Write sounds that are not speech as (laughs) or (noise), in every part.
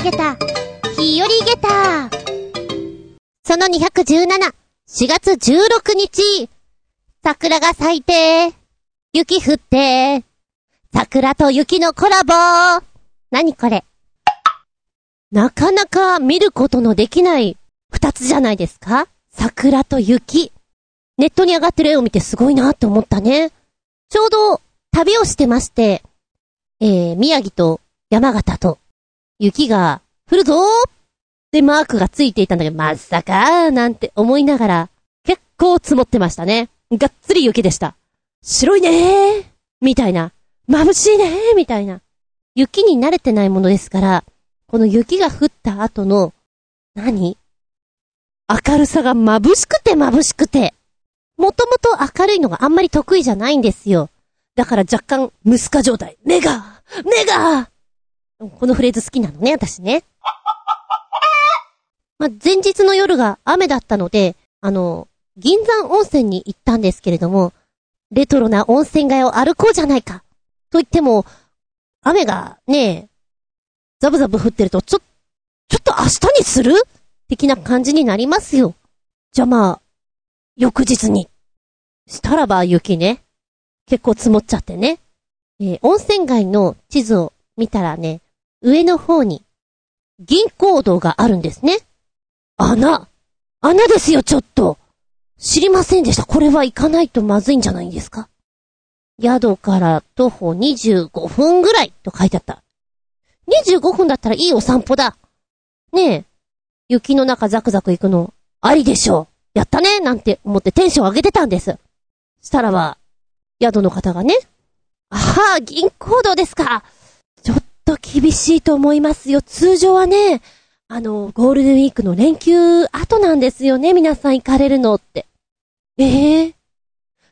あげた、日和ゲタその217、4月16日、桜が咲いて、雪降って、桜と雪のコラボ。何これ。なかなか見ることのできない。二つじゃないですか。桜と雪。ネットに上がってる絵を見てすごいなって思ったね。ちょうど旅をしてまして、えー、宮城と山形と。雪が降るぞーってマークがついていたんだけど、まさかーなんて思いながら、結構積もってましたね。がっつり雪でした。白いねーみたいな。眩しいねーみたいな。雪に慣れてないものですから、この雪が降った後の、何？明るさが眩しくて眩しくて。もともと明るいのがあんまり得意じゃないんですよ。だから若干、ムスカ状態。目が目がこのフレーズ好きなのね、私ね。(laughs) まあ、前日の夜が雨だったので、あの、銀山温泉に行ったんですけれども、レトロな温泉街を歩こうじゃないか。と言っても、雨がね、ザブザブ降ってると、ちょ、ちょっと明日にする？的な感じになりますよ。じゃあまあ、翌日に。したらば雪ね。結構積もっちゃってね。えー温泉街の地図を見たらね、上の方に、銀行道があるんですね。穴穴ですよ、ちょっと知りませんでした。これは行かないとまずいんじゃないんですか宿から徒歩25分ぐらいと書いてあった。25分だったらいいお散歩だ。ねえ、雪の中ザクザク行くの、ありでしょう。やったねなんて思ってテンション上げてたんです。したらば、宿の方がね、ああ、銀行道ですか。と厳しいと思いますよ。通常はね、あの、ゴールデンウィークの連休後なんですよね、皆さん行かれるのって。ええ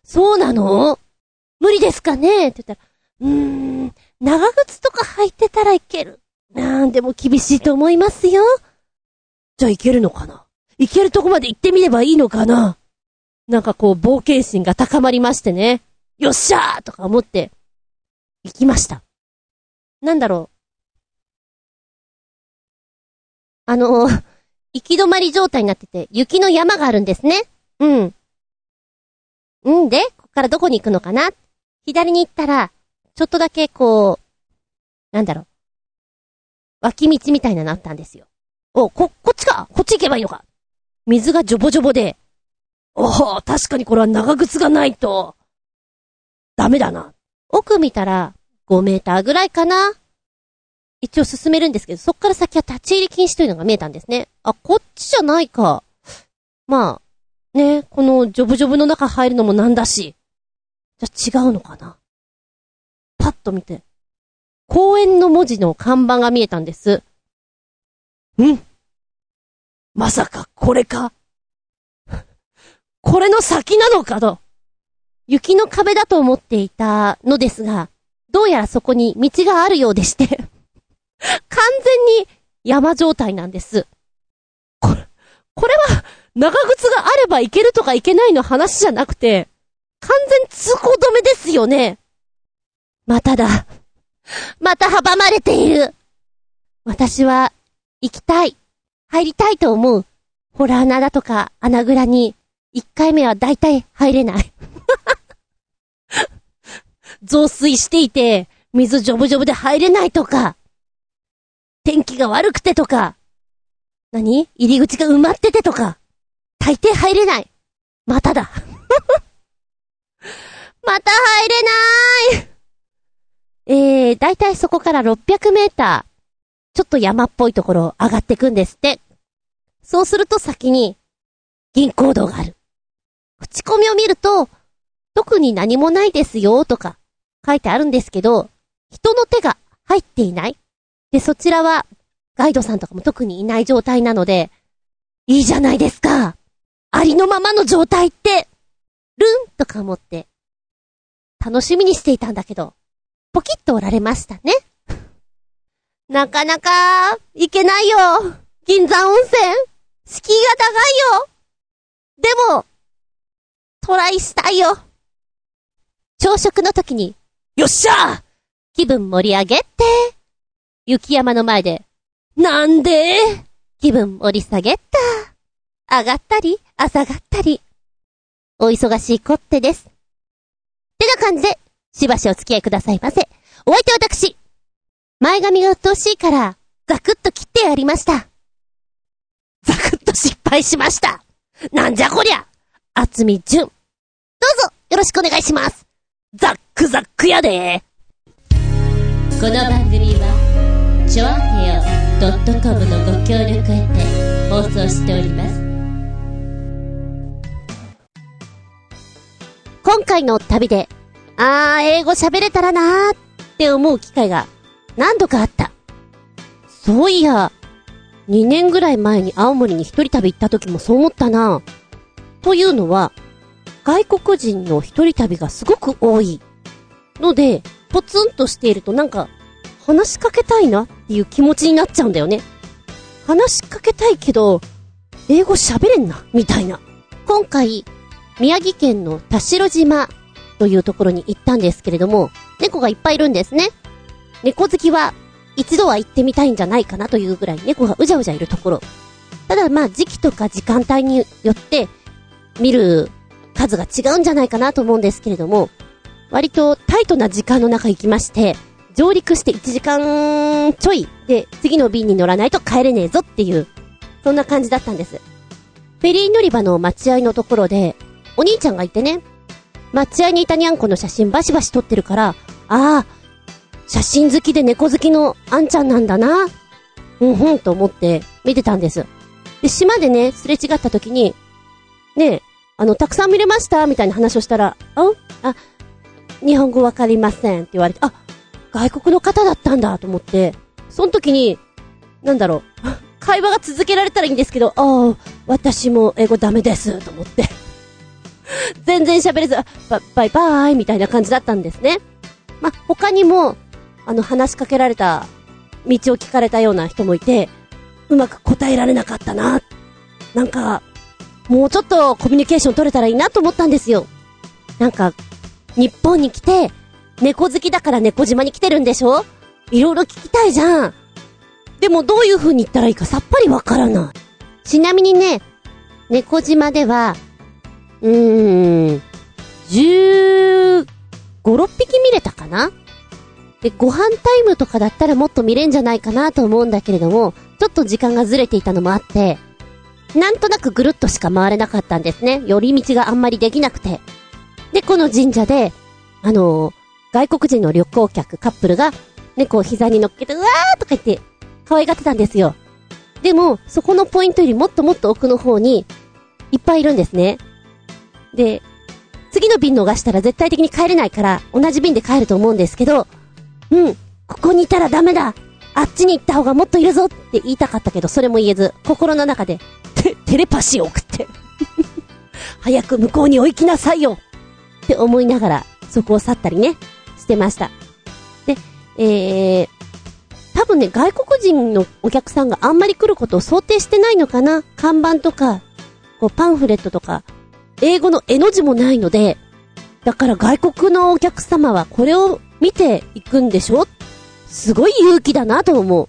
そうなの？無理ですかね？って言ったら、うーん、長靴とか履いてたらいける。なんでも厳しいと思いますよ。じゃあ行けるのかな？行けるとこまで行ってみればいいのかな？なんかこう冒険心が高まりましてね。よっしゃーとか思って、行きました。なんだろう？あの、行き止まり状態になってて、雪の山があるんですね。うん。んで、ここからどこに行くのかな？左に行ったら、ちょっとだけこう、なんだろう。脇道みたいなのあったんですよ。お、こ、こっちか？こっち行けばいいのか？水がジョボジョボで、おお、確かにこれは長靴がないと、ダメだな。奥見たら、5メーターぐらいかな一応進めるんですけど、そっから先は立ち入り禁止というのが見えたんですね。あ、こっちじゃないか。まあ、ね、このジョブジョブの中入るのもなんだし。じゃ違うのかなパッと見て。公園の文字の看板が見えたんです。んまさかこれか (laughs) これの先なのかと。雪の壁だと思っていたのですが、どうやらそこに道があるようでして、完全に山状態なんです。これ、これは長靴があればいけるとかいけないの話じゃなくて、完全通行止めですよね。まただ。また阻まれている。私は、行きたい。入りたいと思う。ホラー穴だとか穴蔵に、一回目は大体入れない。(laughs) 増水していて、水ジョブジョブで入れないとか、天気が悪くてとか、何？入り口が埋まっててとか、大抵入れない。まただ。(laughs) また入れなーいえー、だいたいそこから600メーター、ちょっと山っぽいところを上がってくんですって。そうすると先に、銀行道がある。口コミを見ると、特に何もないですよ、とか、書いてあるんですけど、人の手が入っていない。で、そちらは、ガイドさんとかも特にいない状態なので、いいじゃないですか。ありのままの状態って、ルンとか思って、楽しみにしていたんだけど、ポキッと折られましたね。なかなか、行けないよ。銀山温泉。敷居が高いよ。でも、トライしたいよ。朝食の時に、よっしゃ気分盛り上げって、雪山の前で、なんで？気分盛り下げった。上がったり、朝がったり。お忙しいこってです。てな感じで、しばしお付き合いくださいませ。お相手私。前髪が鬱陶しいから、ザクッと切ってやりました。ザクッと失敗しました。なんじゃこりゃ。厚み純。どうぞ、よろしくお願いします。ザックザックやでこの番組は、ちょあへよ .com のご協力へて放送しております。今回の旅で、あー、英語喋れたらなーって思う機会が何度かあった。そういや、2年ぐらい前に青森に一人旅行った時もそう思ったな。というのは、外国人の一人旅がすごく多い。ので、ポツンとしているとなんか、話しかけたいなっていう気持ちになっちゃうんだよね。話しかけたいけど、英語喋れんな、みたいな。今回、宮城県の田代島というところに行ったんですけれども、猫がいっぱいいるんですね。猫好きは一度は行ってみたいんじゃないかなというぐらい猫がうじゃうじゃいるところ。ただまあ時期とか時間帯によって見る数が違うんじゃないかなと思うんですけれども、割とタイトな時間の中行きまして、上陸して1時間ちょいで次の便に乗らないと帰れねえぞっていう、そんな感じだったんです。フェリー乗り場の待合のところで、お兄ちゃんがいてね、待合にいたにゃんこの写真バシバシ撮ってるから、ああ、写真好きで猫好きのあんちゃんなんだな。うんふんと思って見てたんです。で、島でね、すれ違った時に、ねえあの、たくさん見れましたみたいな話をしたら、ああ、日本語わかりませんって言われて、あ、外国の方だったんだと思って、その時に、なんだろう、(laughs) 会話が続けられたらいいんですけど、ああ、私も英語ダメですと思って (laughs) 全然喋れず、ババイバーイみたいな感じだったんですね。ま、他にも、あの、話しかけられた、道を聞かれたような人もいて、うまく答えられなかったな。なんか、もうちょっとコミュニケーション取れたらいいなと思ったんですよ。なんか、日本に来て、猫好きだから猫島に来てるんでしょ？いろいろ聞きたいじゃん。でもどういう風に言ったらいいかさっぱりわからない。ちなみにね、猫島では、うーん、15、6匹見れたかな？で、ご飯タイムとかだったらもっと見れんじゃないかなと思うんだけれども、ちょっと時間がずれていたのもあって、なんとなくぐるっとしか回れなかったんですね。寄り道があんまりできなくて。で、この神社で、あのー、外国人の旅行客、カップルが、猫を膝に乗っけて、うわーとか言って、可愛がってたんですよ。でも、そこのポイントよりもっともっと奥の方に、いっぱいいるんですね。で、次の便逃したら絶対的に帰れないから、同じ便で帰ると思うんですけど、うん、ここにいたらダメだあっちに行った方がもっといるぞって言いたかったけど、それも言えず、心の中で、て、テレパシーを送って (laughs) 早く向こうに追いきなさいよって思いながら、そこを去ったりね、してました。で、えー、多分ね、外国人のお客さんがあんまり来ることを想定してないのかな？看板とか、こうパンフレットとか、英語の絵の字もないので、だから外国のお客様はこれを見ていくんでしょ？すごい勇気だなと思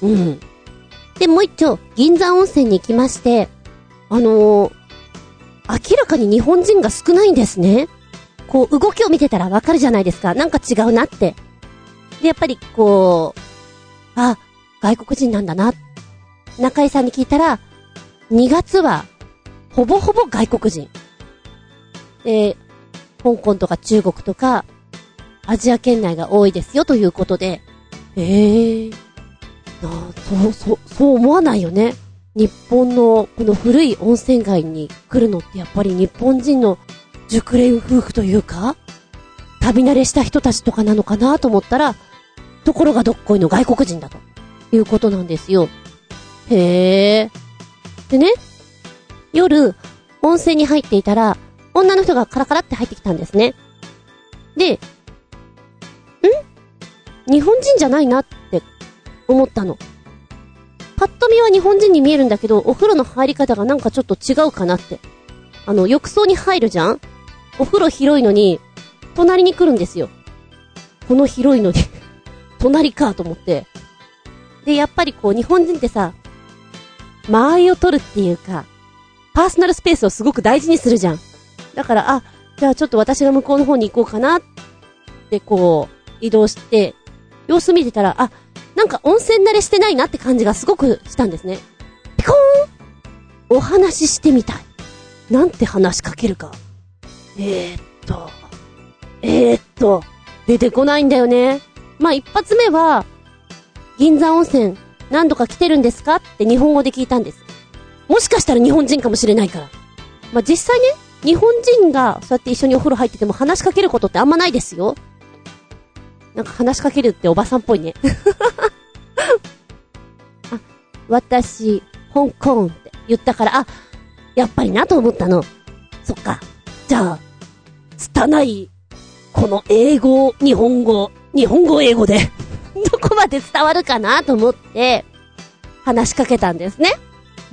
う。うん。で、もう一丁、銀山温泉に行きまして、あのー、明らかに日本人が少ないんですね。こう、動きを見てたらわかるじゃないですか。なんか違うなって。で、やっぱり、こう、あ、外国人なんだな。中井さんに聞いたら、2月は、ほぼほぼ外国人。で、香港とか中国とか、アジア圏内が多いですよということで、ええー、なそう、そう、そう思わないよね。日本のこの古い温泉街に来るのってやっぱり日本人の熟練夫婦というか、旅慣れした人たちとかなのかなと思ったら、ところがどっこいの外国人だということなんですよ。へえ。でね、夜、温泉に入っていたら、女の人がカラカラって入ってきたんですね。で、ん？日本人じゃないなって思ったの。パッと見は日本人に見えるんだけど、お風呂の入り方がなんかちょっと違うかなって。あの、浴槽に入るじゃん？お風呂広いのに、隣に来るんですよ。この広いのに (laughs) 隣かと思って。で、やっぱりこう、日本人ってさ、間合いを取るっていうか、パーソナルスペースをすごく大事にするじゃん。だから、あ、じゃあちょっと私が向こうの方に行こうかなってこう、移動して、様子見てたら、あ、なんか温泉慣れしてないなって感じがすごくしたんですね。ピコーンお話ししてみたい。なんて話しかけるか。えー、っと、えー、っと、出てこないんだよね。まあ、一発目は、銀山温泉何度か来てるんですか？って日本語で聞いたんです。もしかしたら日本人かもしれないから。まあ、実際ね、日本人がそうやって一緒にお風呂入ってても話しかけることってあんまないですよ。なんか話しかけるっておばさんっぽいね。(laughs) あ、私、香港って言ったから、あ、やっぱりなと思ったの。そっか。じゃあ、拙い、この英語、日本語、日本語英語で、(laughs) どこまで伝わるかなと思って、話しかけたんですね。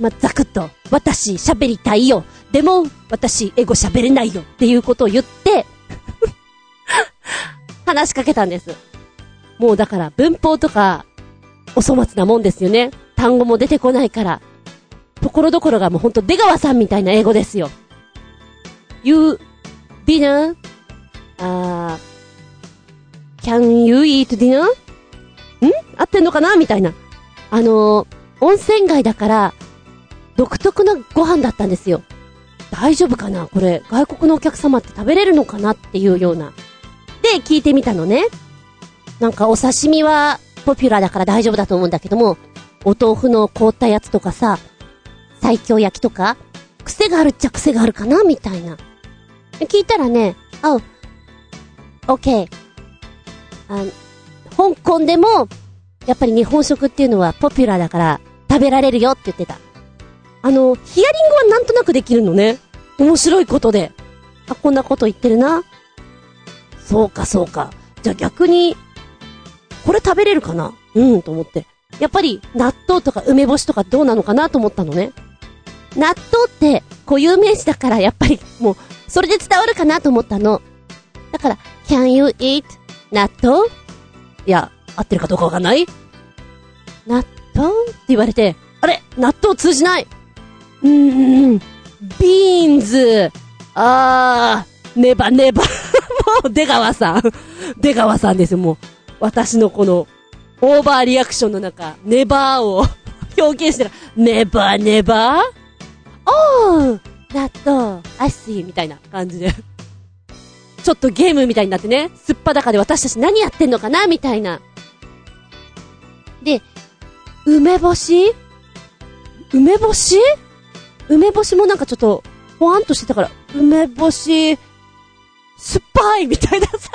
まあ、ざくっと、私喋りたいよ。でも、私英語喋れないよ。っていうことを言って、(laughs) 話しかけたんです。もうだから文法とか、お粗末なもんですよね。単語も出てこないから。ところどころがもうほんと出川さんみたいな英語ですよ。You, dinner? あー、can you eat dinner? ん合ってんのかな？みたいな。あのー、温泉街だから、独特なご飯だったんですよ。大丈夫かな？これ、外国のお客様って食べれるのかな？っていうような。で、聞いてみたのね。なんかお刺身はポピュラーだから大丈夫だと思うんだけども、お豆腐の凍ったやつとかさ、最強焼きとか、癖があるっちゃ癖があるかな？みたいな。聞いたらね、あ、オッケー。あ、香港でも、やっぱり日本食っていうのはポピュラーだから食べられるよって言ってた。あの、ヒアリングはなんとなくできるのね。面白いことで。あ、こんなこと言ってるな。そうか、そうか。じゃあ逆に、これ食べれるかな？うん、と思って。やっぱり、納豆とか梅干しとかどうなのかなと思ったのね。納豆って、固有名詞だから、やっぱり、もう、それで伝わるかなと思ったの。だから、can you eat 納豆？いや、合ってるかどうかわかんない？納豆？って言われて、あれ？納豆通じない？うーん、ビーンズ、あー、ネバネバ。(laughs) もう、出川さん。出川さんですよ、もう。私のこの、オーバーリアクションの中、ネバーを (laughs) 表現してる。ネバネバ？ーおー、納豆、アイスイみたいな感じで。(laughs) ちょっとゲームみたいになってね、すっぱだかで私たち何やってんのかなみたいな。で、梅干し？梅干し？梅干しもなんかちょっと、ほわんとしてたから、梅干し、酸っぱいみたいなさ、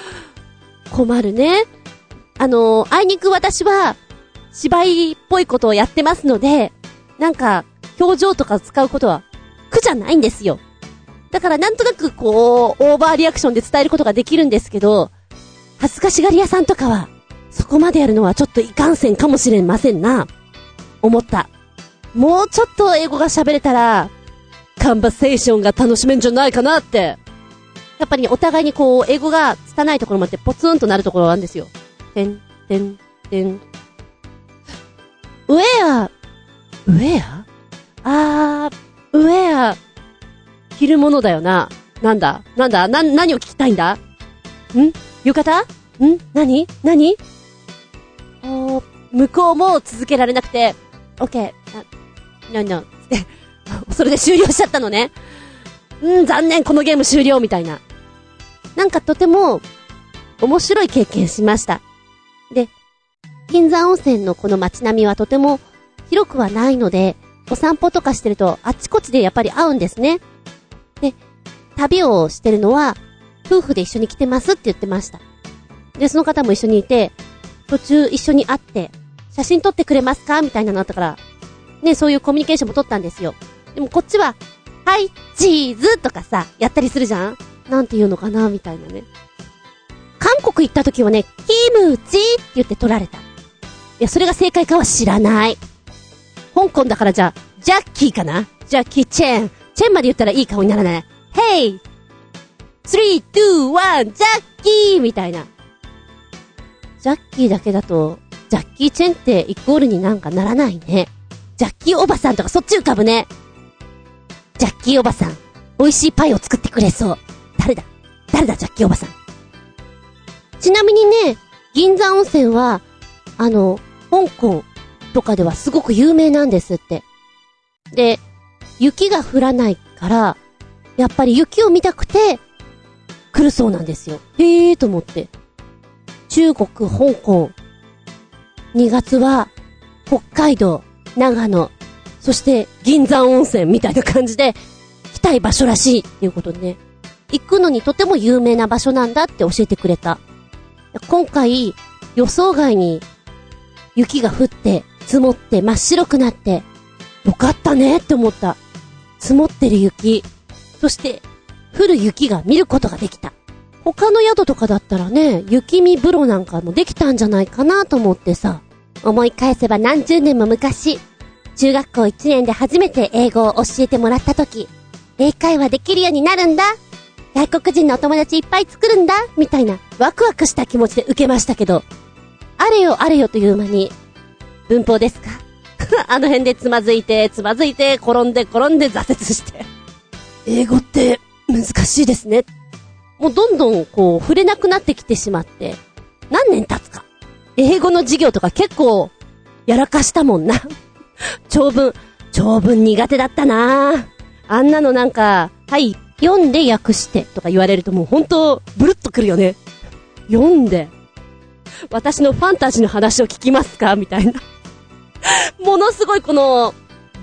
(laughs) 困るね。あのあいにく私は、芝居っぽいことをやってますので、なんか、表情とか使うことは苦じゃないんですよ。だからなんとなくこう、オーバーリアクションで伝えることができるんですけど、恥ずかしがり屋さんとかは、そこまでやるのはちょっといかんせんかもしれませんな。思った。もうちょっと英語が喋れたら、カンバセーションが楽しめんじゃないかなって。やっぱりお互いにこう、英語が拙いところまでポツンとなるところがあるんですよ。てん、てん、てん。ウェア、ウェアあー、ウェア、着るものだよな。なんだ？なんだ？な、何を聞きたいんだ？ん？浴衣？ん？何？何？お向こうも続けられなくて、オッケー、あ、no, no, つって、(laughs) それで終了しちゃったのね。うん、残念、このゲーム終了みたいな。なんかとても、面白い経験しました。で、銀山温泉のこの街並みはとても広くはないので、お散歩とかしてるとあっちこっちでやっぱり会うんですね。で、旅をしてるのは、夫婦で一緒に来てますって言ってました。で、その方も一緒にいて、途中一緒に会って、写真撮ってくれますかみたいなのあったから、ね、そういうコミュニケーションも取ったんですよ。でもこっちは、はい、チーズとかさ、やったりするじゃん？なんて言うのかなみたいなね。韓国行った時はね、キムチって言って取られた。いや、それが正解かは知らない。香港だからじゃあ、ジャッキーかな？ジャッキーチェーン。チェンまで言ったらいい顔にならない。ヘイ !3、2、1、ジャッキーみたいな。ジャッキーだけだと、ジャッキー・チェンってイコールになんかならないね。ジャッキーおばさんとかそっち浮かぶね。ジャッキーおばさん、美味しいパイを作ってくれそう。誰だ？誰だ、ジャッキーおばさん。ちなみにね、銀山温泉は、あの、香港とかではすごく有名なんですって。で、雪が降らないから、やっぱり雪を見たくて、来るそうなんですよ。へえーと思って。中国、香港。2月は、北海道、長野、そして銀山温泉みたいな感じで、来たい場所らしいっていうことでね。行くのにとても有名な場所なんだって教えてくれた。今回、予想外に雪が降って、積もって真っ白くなって、よかったねって思った。積もってる雪、そして、降る雪が見ることができた。他の宿とかだったらね、雪見風呂なんかもできたんじゃないかなと思ってさ。思い返せば何十年も昔、中学校1年で初めて英語を教えてもらった時、英会話できるようになるんだ外国人のお友達いっぱい作るんだみたいな、ワクワクした気持ちで受けましたけど、あれよあれよという間に、文法ですか？(laughs) あの辺でつまずいて、つまずいて、転んで転んで挫折して。英語って難しいですね。もうどんどんこう触れなくなってきてしまって、何年経つか。英語の授業とか結構やらかしたもんな。(laughs) 長文、長文苦手だったなあんなのなんか、はい、読んで訳してとか言われるともう本当ブルッとくるよね。読んで。私のファンタジーの話を聞きますか？みたいな。ものすごいこの、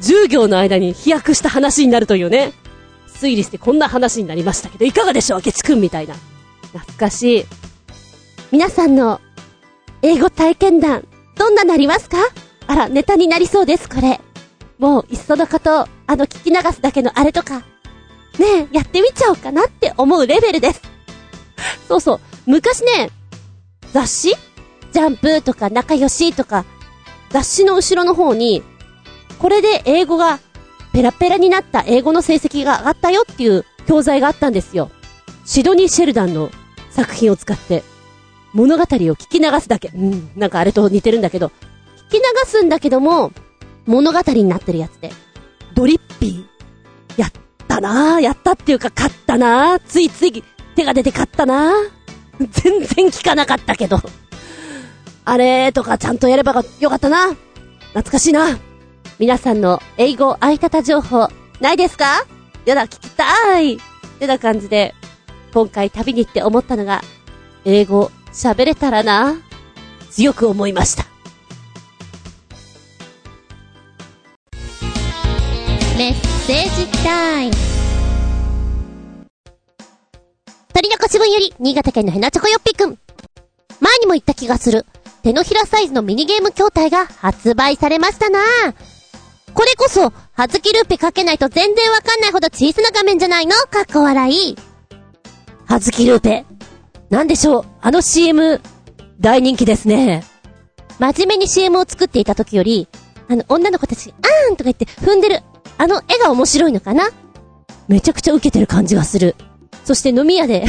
10行の間に飛躍した話になるというね。推理してこんな話になりましたけど、いかがでしょう明智くんみたいな。懐かしい。皆さんの、英語体験談、どんななりますか？あら、ネタになりそうです、これ。もう、いっそのこと、あの、聞き流すだけのあれとか、ねえ、やってみちゃおうかなって思うレベルです。そうそう。昔ね、雑誌？ジャンプとか仲良しとか、雑誌の後ろの方に、これで英語がペラペラになった英語の成績が上がったよっていう教材があったんですよ。シドニー・シェルダンの作品を使って、物語を聞き流すだけ。うん、なんかあれと似てるんだけど、聞き流すんだけども、物語になってるやつで。ドリッピー。やったなぁ。やったっていうか、買ったなぁ。ついつい手が出て買ったなぁ。全然聞かなかったけど。あれとかちゃんとやればよかったな。懐かしいな。皆さんの英語相方情報、ないですか？やだ、聞きたい。ってな感じで、今回旅に行って思ったのが、英語喋れたらな。強く思いました。メッセージタイム。鳥の腰分より、新潟県のヘナチョコヨッピーくん。前にも言った気がする。手のひらサイズのミニゲーム筐体が発売されましたなこれこそ、はずきルーペかけないと全然わかんないほど小さな画面じゃないのかっこ笑い。はずきルーペ。なんでしょう？あの CM、大人気ですね。真面目に CM を作っていた時より、あの、女の子たち、あーんとか言って踏んでる、あの絵が面白いのかな？めちゃくちゃ受けてる感じがする。そして飲み屋で、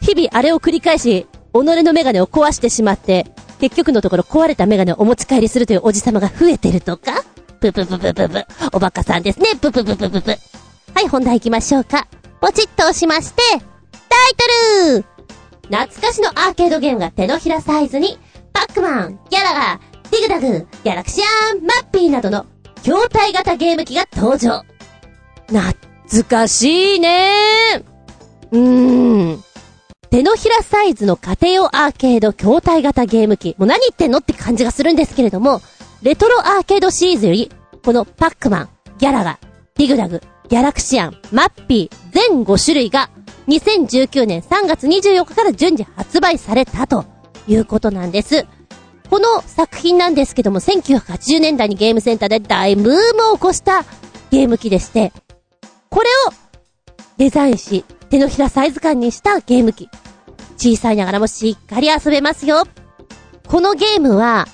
日々あれを繰り返し、己のメガネを壊してしまって、結局のところ壊れたメガネをお持ち帰りするというおじさまが増えてるとか？ぷぷぷぷぷぷ。おバカさんですね。ぷぷぷぷぷぷ。はい、本題行きましょうか。ポチッと押しまして、タイトル懐かしのアーケードゲームが手のひらサイズに、パックマン、ギャラガー、ディグダグ、ギャラクシアン、マッピーなどの、筐体型ゲーム機が登場。懐かしいねーうーん。手のひらサイズの家庭用アーケード筐体型ゲーム機。もう何言ってんのって感じがするんですけれども、レトロアーケードシリーズより、このパックマン、ギャラガ、ディグダグ、ギャラクシアン、マッピー、全5種類が、2019年3月24日から順次発売されたということなんです。この作品なんですけども、1980年代にゲームセンターで大ブームを起こしたゲーム機でして、これをデザインし、手のひらサイズ感にしたゲーム機。小さいながらもしっかり遊べますよ。このゲームは、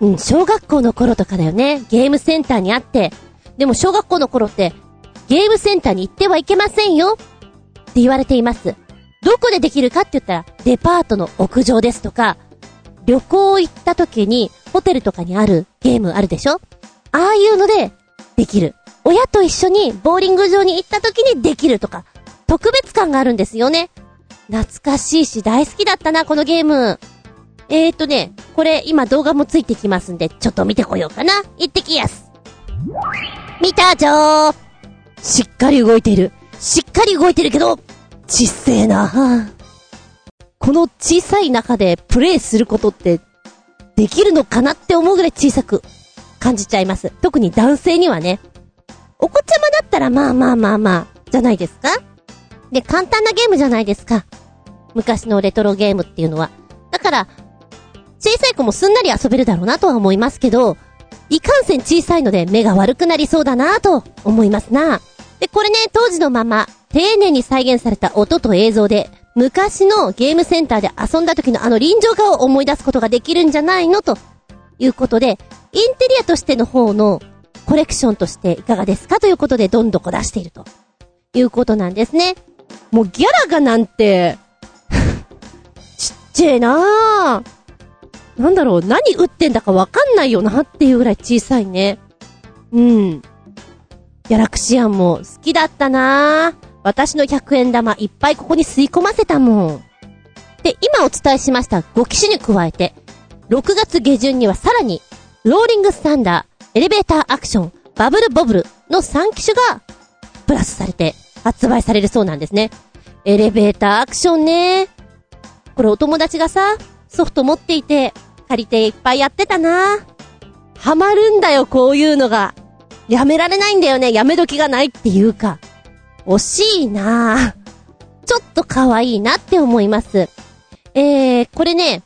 うん、小学校の頃とかだよね。ゲームセンターにあって。でも小学校の頃って、ゲームセンターに行ってはいけませんよ。って言われています。どこでできるかって言ったら、デパートの屋上ですとか、旅行行った時に、ホテルとかにあるゲームあるでしょああいうので、できる。親と一緒にボーリング場に行った時にできるとか、特別感があるんですよね。懐かしいし大好きだったな、このゲーム。えーとね、これ今動画もついてきますんで、ちょっと見てこようかな。行ってきやす。見たじょー。しっかり動いている。しっかり動いてるけど、ちっせえな。この小さい中でプレイすることってできるのかなって思うぐらい小さく感じちゃいます。特に男性にはね。お子ちゃまだったらまあまあまあまあ、じゃないですか？で、簡単なゲームじゃないですか。昔のレトロゲームっていうのは。だから、小さい子もすんなり遊べるだろうなとは思いますけど、いかんせん小さいので目が悪くなりそうだなと思いますな。で、これね、当時のまま、丁寧に再現された音と映像で、昔のゲームセンターで遊んだ時のあの臨場感を思い出すことができるんじゃないのということで、インテリアとしての方のコレクションとしていかがですかということでどんどこ出しているということなんですね。もうギャラがなんて (laughs) ちっちゃいなぁ。なんだろう、何売ってんだかわかんないよなっていうぐらい小さいね。うん。ギャラクシアンも好きだったなぁ。私の100円玉いっぱいここに吸い込ませたもん。で、今お伝えしました5機種に加えて、6月下旬にはさらに、ローリングスタンダー、エレベーターアクション、バブルボブルの3機種が、プラスされて発売されるそうなんですね。エレベーターアクションね。これお友達がさ、ソフト持っていて、借りていっぱいやってたな。ハマるんだよ、こういうのが。やめられないんだよね、やめ時がないっていうか。惜しいなちょっと可愛いなって思います。えー、これね、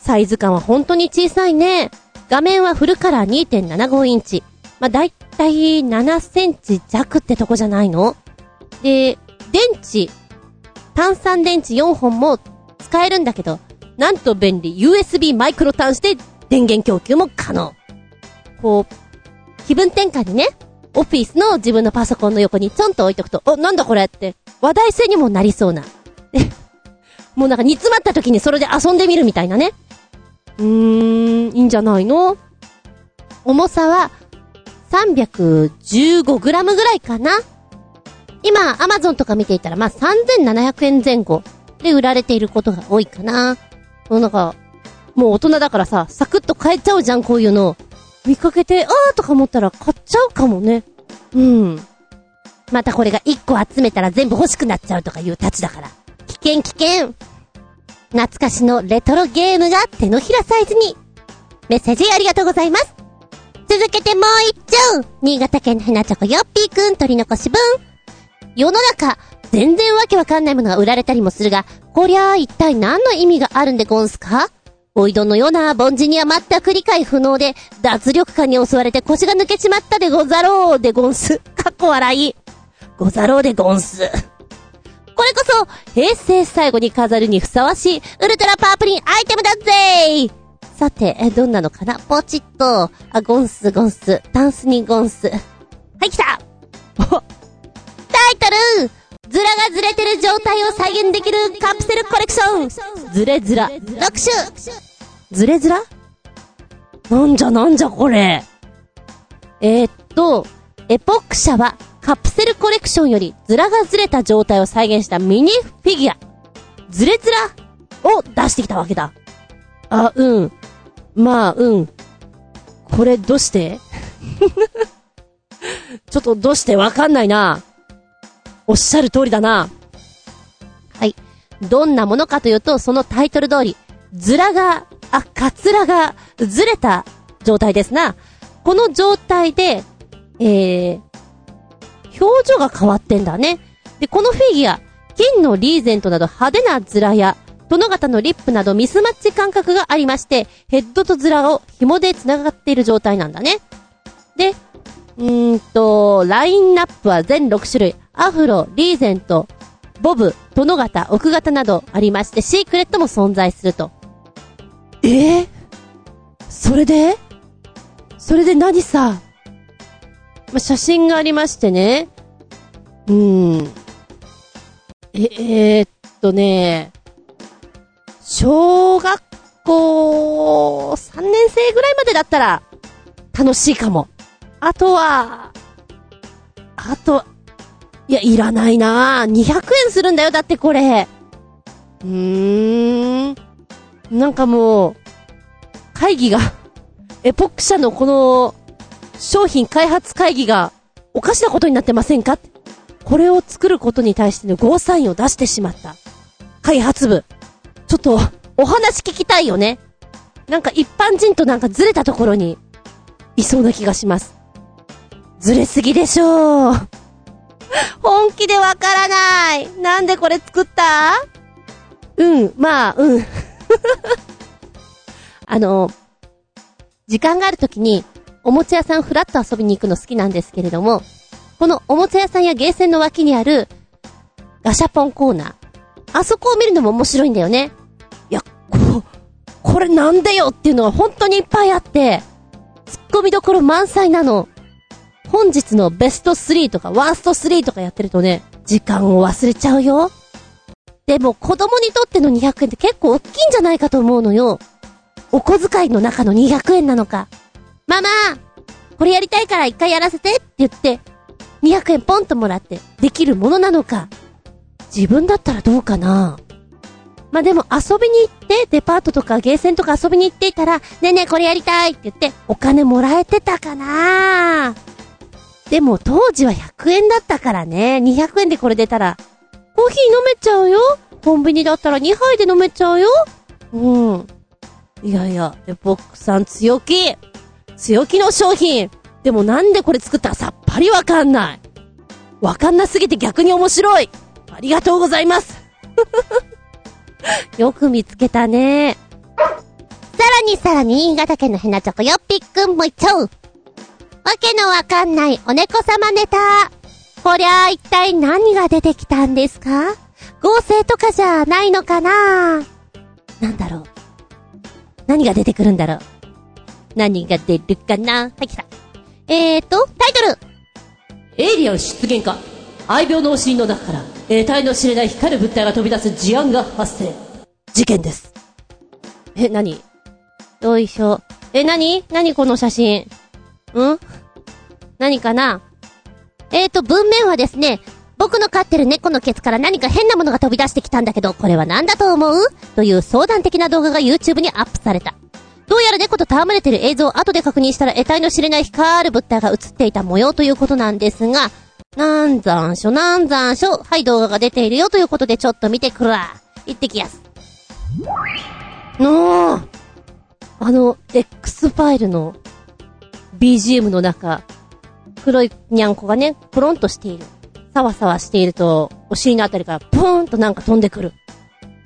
サイズ感は本当に小さいね。画面はフルカラー2.75インチ。まあ、だいたい7センチ弱ってとこじゃないので、電池、炭酸電池4本も使えるんだけど、なんと便利、USB マイクロ端子で電源供給も可能。こう、気分転換にね、オフィスの自分のパソコンの横にちょんと置いとくと、お、なんだこれって、話題性にもなりそうな。(laughs) もうなんか煮詰まった時にそれで遊んでみるみたいなね。うーん、いいんじゃないの？重さは 315g ぐらいかな今、アマゾンとか見ていたら、まあ、3700円前後で売られていることが多いかな。もうなんか、もう大人だからさ、サクッと買えちゃうじゃん、こういうの。見かけて、あーとか思ったら買っちゃうかもね。うん。またこれが1個集めたら全部欲しくなっちゃうとかいうたちだから。危険危険懐かしのレトロゲームが手のひらサイズに。メッセージありがとうございます。続けてもう一丁新潟県のひなちょこよっぴーくん取り残し分。世の中、全然わけわかんないものが売られたりもするが、こりゃあ一体何の意味があるんでゴンスか？おいどのような凡人には全く理解不能で、脱力感に襲われて腰が抜けちまったでござろうでゴンス。かっこ笑い。ござろうでゴンス。これこそ、平成最後に飾るにふさわしい、ウルトラパープリンアイテムだぜさて、どんなのかな？ポチッと。あ、ゴンス、ゴンス。ダンスにゴンス。はい、来たタイトルズラがずれてる状態を再現できるカプセルコレクション。ズレズラ。6種ズレズラ？なんじゃなんじゃこれ。えー、っと、エポック社はカプセルコレクションよりズラがずれた状態を再現したミニフィギュア、ズレズラを出してきたわけだ。あ、うん。まあ、うん。これどうして？(laughs) ちょっとどうして？わかんないな。おっしゃる通りだな。はい。どんなものかというと、そのタイトル通り、ズラが、あ、カツラがずれた状態ですな。この状態で、えー、表情が変わってんだね。で、このフィギュア、金のリーゼントなど派手なズラや、殿方のリップなどミスマッチ感覚がありまして、ヘッドとズラを紐で繋がっている状態なんだね。で、うーんと、ラインナップは全6種類。アフロ、リーゼント、ボブ、殿方、奥型などありまして、シークレットも存在すると。え？ー、それで？それで何さ？ま写真がありましてね。うーん。え、えー、っとね、小学校3年生ぐらいまでだったら、楽しいかも。あとは、あと、いや、いらないなぁ。200円するんだよ、だってこれ。うーん。なんかもう、会議が、(laughs) エポック社のこの、商品開発会議が、おかしなことになってませんか？これを作ることに対してのゴーサインを出してしまった。開発部。ちょっと、お話聞きたいよね。なんか一般人となんかずれたところに、いそうな気がします。ずれすぎでしょう。(laughs) 本気でわからない。なんでこれ作った？うん、まあ、うん。(laughs) あの、時間があるときに、おもちゃ屋さんふらっと遊びに行くの好きなんですけれども、このおもちゃ屋さんやゲーセンの脇にある、ガシャポンコーナー。あそこを見るのも面白いんだよね。いや、こ、これなんでよっていうのが本当にいっぱいあって、突っ込みどころ満載なの。本日のベスト3とかワースト3とかやってるとね、時間を忘れちゃうよ。でも子供にとっての200円って結構大きいんじゃないかと思うのよ。お小遣いの中の200円なのか。ママこれやりたいから一回やらせてって言って、200円ポンともらってできるものなのか。自分だったらどうかなまあ、でも遊びに行って、デパートとかゲーセンとか遊びに行っていたら、ねえねえこれやりたいって言って、お金もらえてたかなでも当時は100円だったからね、200円でこれ出たら、コーヒー飲めちゃうよ。コンビニだったら2杯で飲めちゃうよ。うん。いやいや、エポックさん強気。強気の商品。でもなんでこれ作ったかさっぱりわかんない。わかんなすぎて逆に面白い。ありがとうございます。(laughs) よく見つけたね。さらにさらに、新潟県のヘナチョコよっぴっくんもいっちゃう。わけのわかんないお猫様ネタ。こりゃあ一体何が出てきたんですか？合成とかじゃないのかな？なんだろう？何が出てくるんだろう？何が出るかな？はい、来た。えーと、タイトルエイリアン出現か。愛病のお尻の中から、得体の知れない光る物体が飛び出す事案が発生。事件です。え、何？よいしょ。え、何？何この写真？ん？何かな？えーと、文面はですね、僕の飼ってる猫のケツから何か変なものが飛び出してきたんだけど、これは何だと思う？という相談的な動画が YouTube にアップされた。どうやら猫と戯れてる映像を後で確認したら得体の知れない光る物体が映っていた模様ということなんですが、なんざんしょ、なんざんしょ。はい、動画が出ているよということでちょっと見てくるわ。行ってきやす。のー、あの、X ファイルの BGM の中、黒いにゃんこがね、プロンとしている。サワサワしていると、お尻のあたりからプーンとなんか飛んでくる。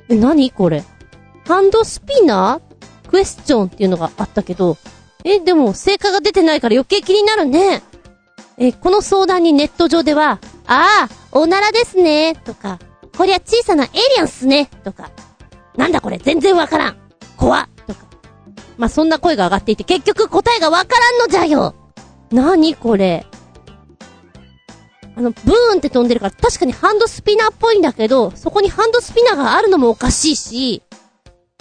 え、何？これ。ハンドスピナークエスチョンっていうのがあったけど、え、でも、成果が出てないから余計気になるね。えこの相談にネット上では、ああ、おならですね、とか、こりゃ小さなエイリアンっすね、とか、なんだこれ？全然わからん、怖っ、まあ、そんな声が上がっていて、結局答えがわからんのじゃよなにこれ。あの、ブーンって飛んでるから、確かにハンドスピナーっぽいんだけど、そこにハンドスピナーがあるのもおかしいし、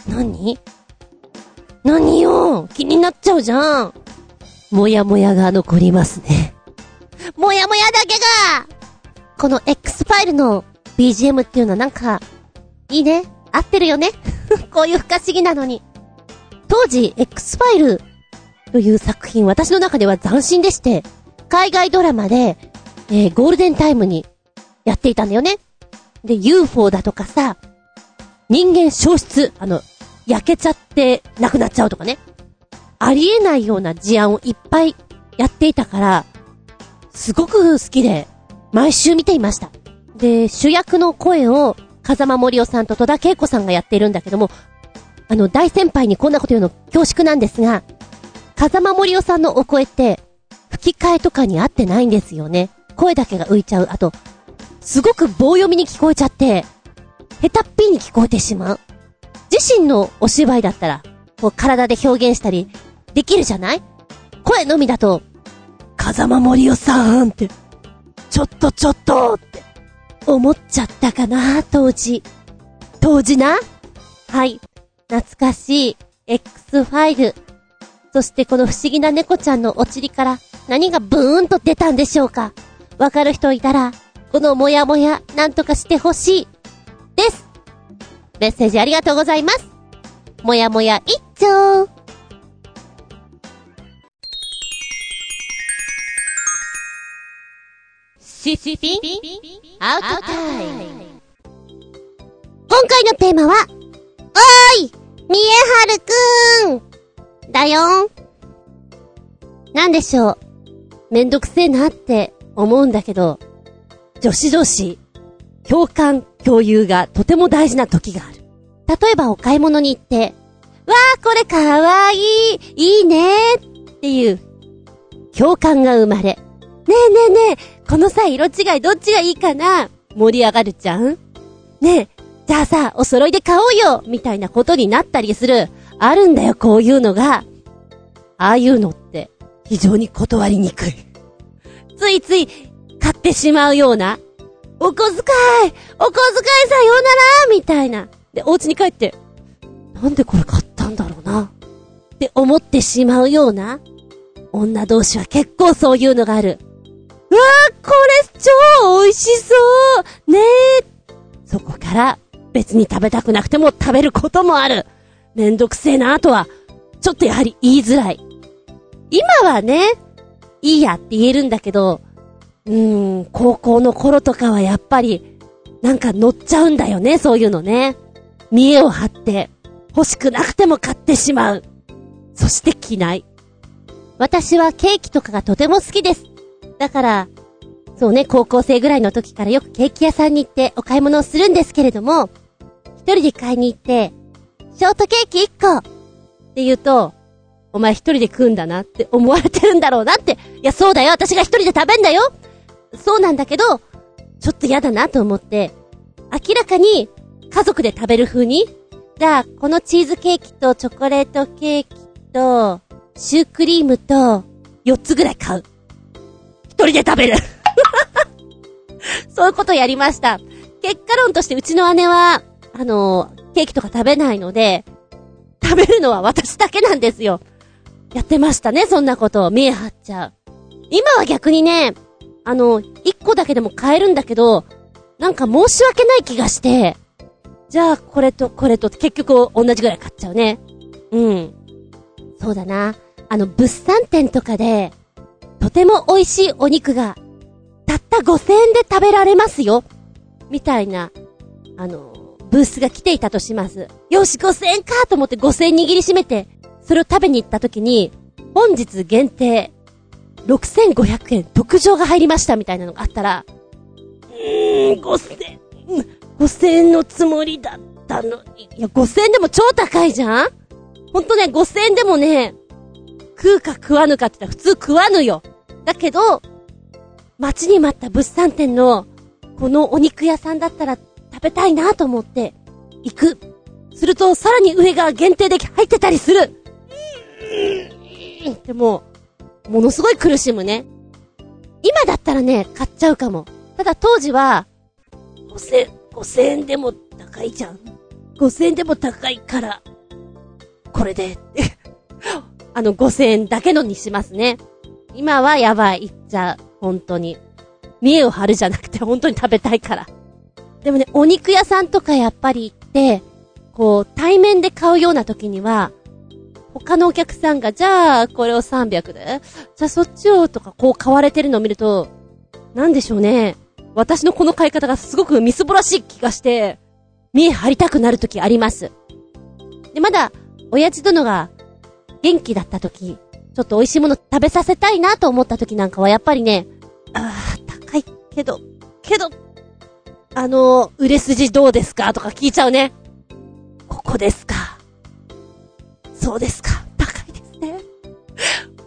何？何よ？気になっちゃうじゃん。もやもやが残りますね。もやもやだけが、この X ファイルの BGM っていうのはなんか、いいね？合ってるよね？(laughs) こういう不可思議なのに。当時、X ファイルという作品、私の中では斬新でして、海外ドラマで、えー、ゴールデンタイムにやっていたんだよね。で、UFO だとかさ、人間消失、あの、焼けちゃって亡くなっちゃうとかね。ありえないような事案をいっぱいやっていたから、すごく好きで、毎週見ていました。で、主役の声を、風間森夫さんと戸田恵子さんがやっているんだけども、あの、大先輩にこんなこと言うの恐縮なんですが、風間森夫さんのお声って、吹き替えとかに合ってないんですよね。声だけが浮いちゃう。あと、すごく棒読みに聞こえちゃって、下手っぴに聞こえてしまう。自身のお芝居だったら、こう体で表現したり、できるじゃない？声のみだと、風間森夫さんって、ちょっとちょっとって、思っちゃったかな、当時。当時な？はい。懐かしい X ファイル。そしてこの不思議な猫ちゃんのお尻から何がブーンと出たんでしょうかわかる人いたら、このモヤモヤなんとかしてほしい。です。メッセージありがとうございます。もやもや一丁。シシピンアウトタイム。今回のテーマは、みえはるくーんだよんなんでしょう。めんどくせえなって思うんだけど、女子同士、共感、共有がとても大事な時がある。例えばお買い物に行って、わーこれかわいいいいねっていう、共感が生まれ。ねえねえねえ、このさ、色違いどっちがいいかな？盛り上がるじゃんねえ、じゃあさ、お揃いで買おうよみたいなことになったりする。あるんだよ、こういうのが。ああいうのって、非常に断りにくい。ついつい、買ってしまうような、お小遣いお小遣いさようならみたいな。で、お家に帰って、なんでこれ買ったんだろうな。って思ってしまうような、女同士は結構そういうのがある。うわー、これ超美味しそうねえ。そこから、別に食べたくなくても食べることもある。めんどくせえなとは、ちょっとやはり言いづらい。今はね、いいやって言えるんだけど、うーん、高校の頃とかはやっぱり、なんか乗っちゃうんだよね、そういうのね。見栄を張って、欲しくなくても買ってしまう。そして着ない。私はケーキとかがとても好きです。だから、そうね、高校生ぐらいの時からよくケーキ屋さんに行ってお買い物をするんですけれども、一人で買いに行って、ショートケーキ一個って言うと、お前一人で食うんだなって思われてるんだろうなって。いや、そうだよ、私が一人で食べんだよそうなんだけど、ちょっと嫌だなと思って、明らかに家族で食べる風に、じゃあ、このチーズケーキとチョコレートケーキと、シュークリームと、4つぐらい買う。一人で食べる (laughs) そういうことやりました。結果論としてうちの姉は、あの、ケーキとか食べないので、食べるのは私だけなんですよ。やってましたね、そんなことを。見え張っちゃう。今は逆にね、あの、一個だけでも買えるんだけど、なんか申し訳ない気がして、じゃあこれとこれと結局同じぐらい買っちゃうね。うん。そうだな。あの、物産展とかで、とても美味しいお肉が、たった5000円で食べられますよ。みたいな、あの、ブースが来ていたとします。よし、5000円かと思って5000円握りしめて、それを食べに行った時に、本日限定、6500円特上が入りましたみたいなのがあったら、うーん、5000、5000円のつもりだったのに。いや、5000円でも超高いじゃん？ほんとね、5000円でもね、食うか食わぬかって言ったら普通食わぬよ。だけど、待ちに待った物産展の、このお肉屋さんだったら食べたいなと思って、行く。すると、さらに上が限定で入ってたりする。でも、ものすごい苦しむね。今だったらね、買っちゃうかも。ただ当時は、5000、5000円でも高いじゃん。5000円でも高いから、これで、(laughs) あの5000円だけのにしますね。今はやばい、いっちゃう。本当に。見栄を張るじゃなくて本当に食べたいから。でもね、お肉屋さんとかやっぱり行って、こう、対面で買うような時には、他のお客さんが、じゃあ、これを300で、じゃあそっちをとかこう買われてるのを見ると、なんでしょうね。私のこの買い方がすごくみすぼらしい気がして、見え張りたくなる時あります。で、まだ、親父殿が元気だった時、ちょっと美味しいもの食べさせたいなと思った時なんかはやっぱりね、ああ、高いけど、けど、あの、売れ筋どうですかとか聞いちゃうね。ここですか。そうですか。高いですね。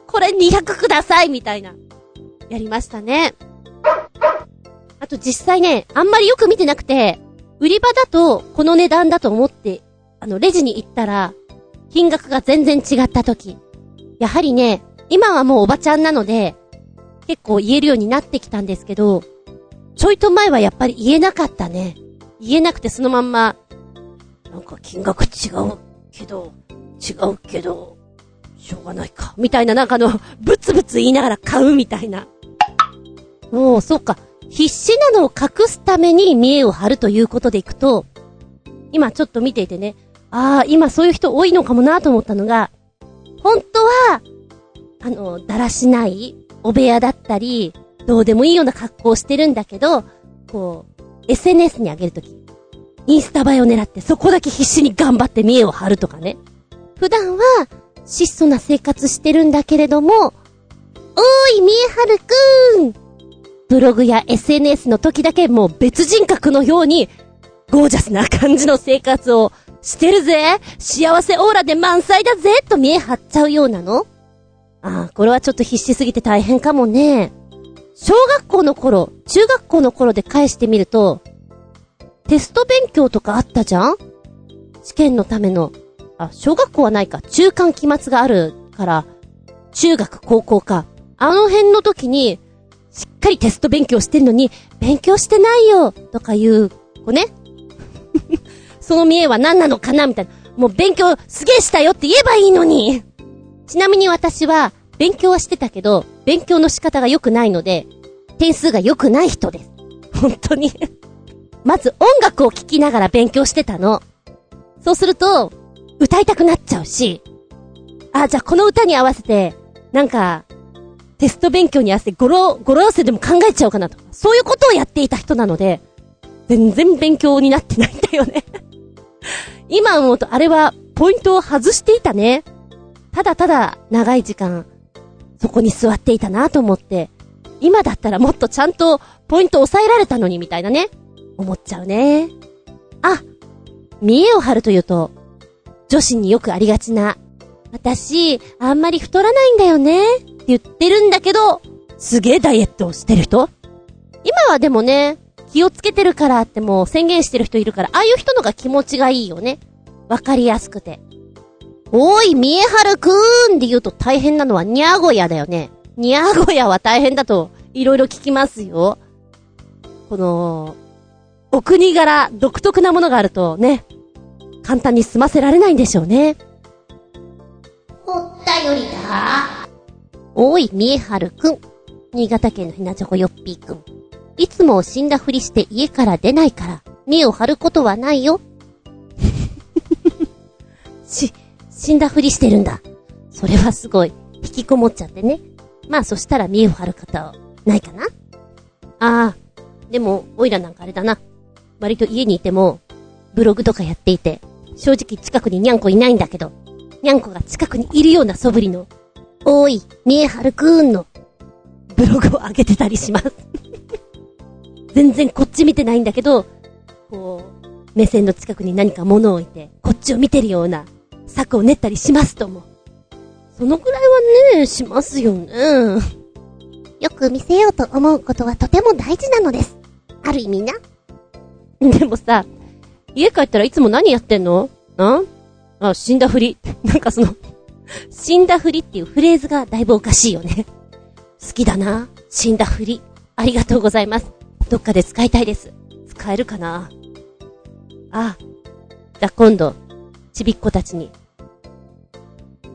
これ200くださいみたいな。やりましたね。あと実際ね、あんまりよく見てなくて、売り場だとこの値段だと思って、あの、レジに行ったら、金額が全然違った時。やはりね、今はもうおばちゃんなので、結構言えるようになってきたんですけど、ちょいと前はやっぱり言えなかったね。言えなくてそのまんま、なんか金額違うけど、違うけど、しょうがないか。みたいななんかの、ブツブツ言いながら買うみたいな。もう、そっか。必死なのを隠すために見栄を張るということでいくと、今ちょっと見ていてね、ああ、今そういう人多いのかもなと思ったのが、本当は、あの、だらしない、お部屋だったり、どうでもいいような格好をしてるんだけど、こう、SNS に上げるとき、インスタ映えを狙ってそこだけ必死に頑張って見栄を張るとかね。普段は、質素な生活してるんだけれども、おーい、見えはるくんブログや SNS の時だけもう別人格のように、ゴージャスな感じの生活をしてるぜ幸せオーラで満載だぜと見え張っちゃうようなのああ、これはちょっと必死すぎて大変かもね。小学校の頃、中学校の頃で返してみると、テスト勉強とかあったじゃん？試験のための。あ、小学校はないか。中間期末があるから、中学、高校か。あの辺の時に、しっかりテスト勉強してるのに、勉強してないよとか言う子ね。(laughs) その見栄は何なのかなみたいな。もう勉強すげえしたよって言えばいいのに。ちなみに私は、勉強はしてたけど、勉強の仕方が良くないので、点数が良くない人です。(laughs) 本当に (laughs) まず音楽を聴きながら勉強してたの。そうすると、歌いたくなっちゃうし、あ、じゃあこの歌に合わせて、なんか、テスト勉強に合わせて語呂、語呂合わせでも考えちゃおうかなとか、そういうことをやっていた人なので、全然勉強になってないんだよね (laughs) 今思うとあれはポイントを外していたね。ただただ長い時間、そこに座っていたなと思って、今だったらもっとちゃんとポイント抑えられたのにみたいなね、思っちゃうね。あ、見栄を張るというと、女子によくありがちな、私、あんまり太らないんだよね、って言ってるんだけど、すげえダイエットをしてる人今はでもね、気をつけてるからってもう宣言してる人いるから、ああいう人のが気持ちがいいよね。わかりやすくて。おーい、見えはるくーんって言うと大変なのはにゃーごやだよね。にゃーごやは大変だと、いろいろ聞きますよ。この、お国柄、独特なものがあるとね、簡単に済ませられないんでしょうね。おったよりだ。おい、みえはるくん。新潟県のひなちょこよっぴーくん。いつも死んだふりして家から出ないから、見を張ることはないよ。し、(laughs) 死んだふりしてるんだ。それはすごい。引きこもっちゃってね。まあそしたら見えを張る方はないかなああ。でも、おいらなんかあれだな。割と家にいても、ブログとかやっていて、正直近くににゃんこいないんだけど、にゃんこが近くにいるような素振りの、おい、見えはるくーんの、ブログを上げてたりします (laughs) 全然こっち見てないんだけど、こう、目線の近くに何か物を置いて、こっちを見てるような策を練ったりしますとも。そのくらいはね、しますよね。よく見せようと思うことはとても大事なのです。ある意味な。でもさ、家帰ったらいつも何やってんの？んあ、死んだふり。(laughs) なんかその死んだふりっていうフレーズがだいぶおかしいよね。好きだな。死んだふり。ありがとうございます。どっかで使いたいです。使えるかな？あ、じゃ今度、ちびっ子たちに。